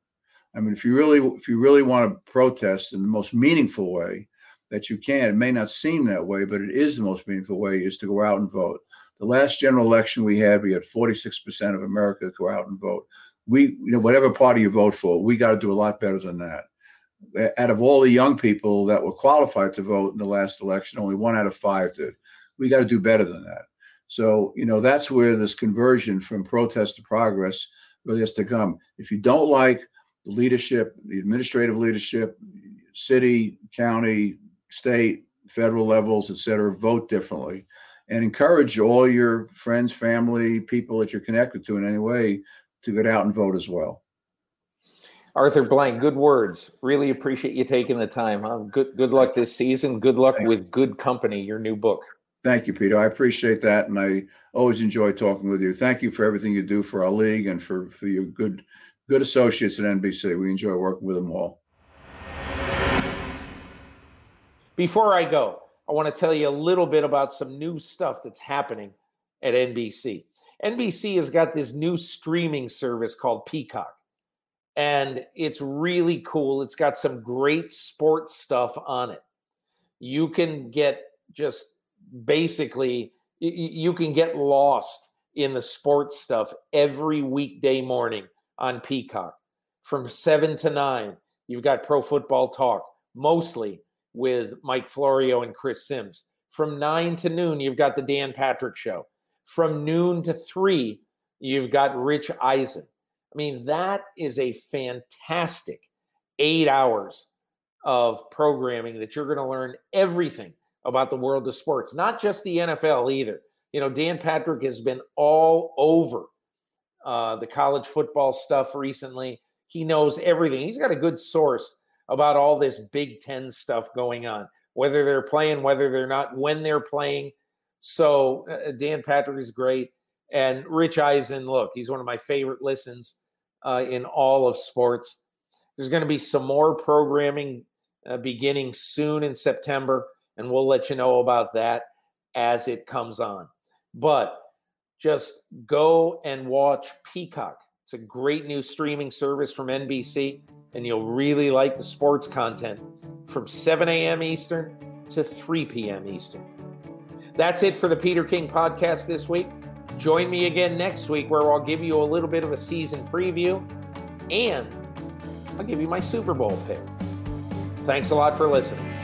I mean, if you really if you really want to protest in the most meaningful way that you can, it may not seem that way, but it is the most meaningful way is to go out and vote. The last general election we had, we had 46% of America go out and vote. We, you know, whatever party you vote for, we got to do a lot better than that. Out of all the young people that were qualified to vote in the last election, only one out of five did. We got to do better than that. So, you know, that's where this conversion from protest to progress really has to come. If you don't like the leadership, the administrative leadership, city, county, state, federal levels, et cetera, vote differently and encourage all your friends, family, people that you're connected to in any way to get out and vote as well. Arthur Blank, good words. Really appreciate you taking the time. Huh? Good good luck this season. Good luck Thanks. with Good Company, your new book. Thank you, Peter. I appreciate that, and I always enjoy talking with you. Thank you for everything you do for our league and for for your good good associates at NBC. We enjoy working with them all. Before I go, I want to tell you a little bit about some new stuff that's happening at NBC. NBC has got this new streaming service called Peacock, and it's really cool. It's got some great sports stuff on it. You can get just basically, you can get lost in the sports stuff every weekday morning on Peacock from seven to nine. You've got Pro Football Talk, mostly with Mike Florio and Chris Sims. From nine to noon, you've got the Dan Patrick Show. From noon to three, you've got Rich Eisen. I mean, that is a fantastic eight hours of programming that you're going to learn everything about the world of sports, not just the NFL either. You know, Dan Patrick has been all over uh, the college football stuff recently. He knows everything. He's got a good source about all this Big Ten stuff going on, whether they're playing, whether they're not, when they're playing. So uh, Dan Patrick is great. And Rich Eisen, look, he's one of my favorite listens uh, in all of sports. There's going to be some more programming uh, beginning soon in September, and we'll let you know about that as it comes on. But just go and watch Peacock. It's a great new streaming service from NBC and you'll really like the sports content from 7 a.m. Eastern to 3 p.m. Eastern. That's it for the Peter King podcast this week. Join me again next week where I'll give you a little bit of a season preview and I'll give you my Super Bowl pick. Thanks a lot for listening.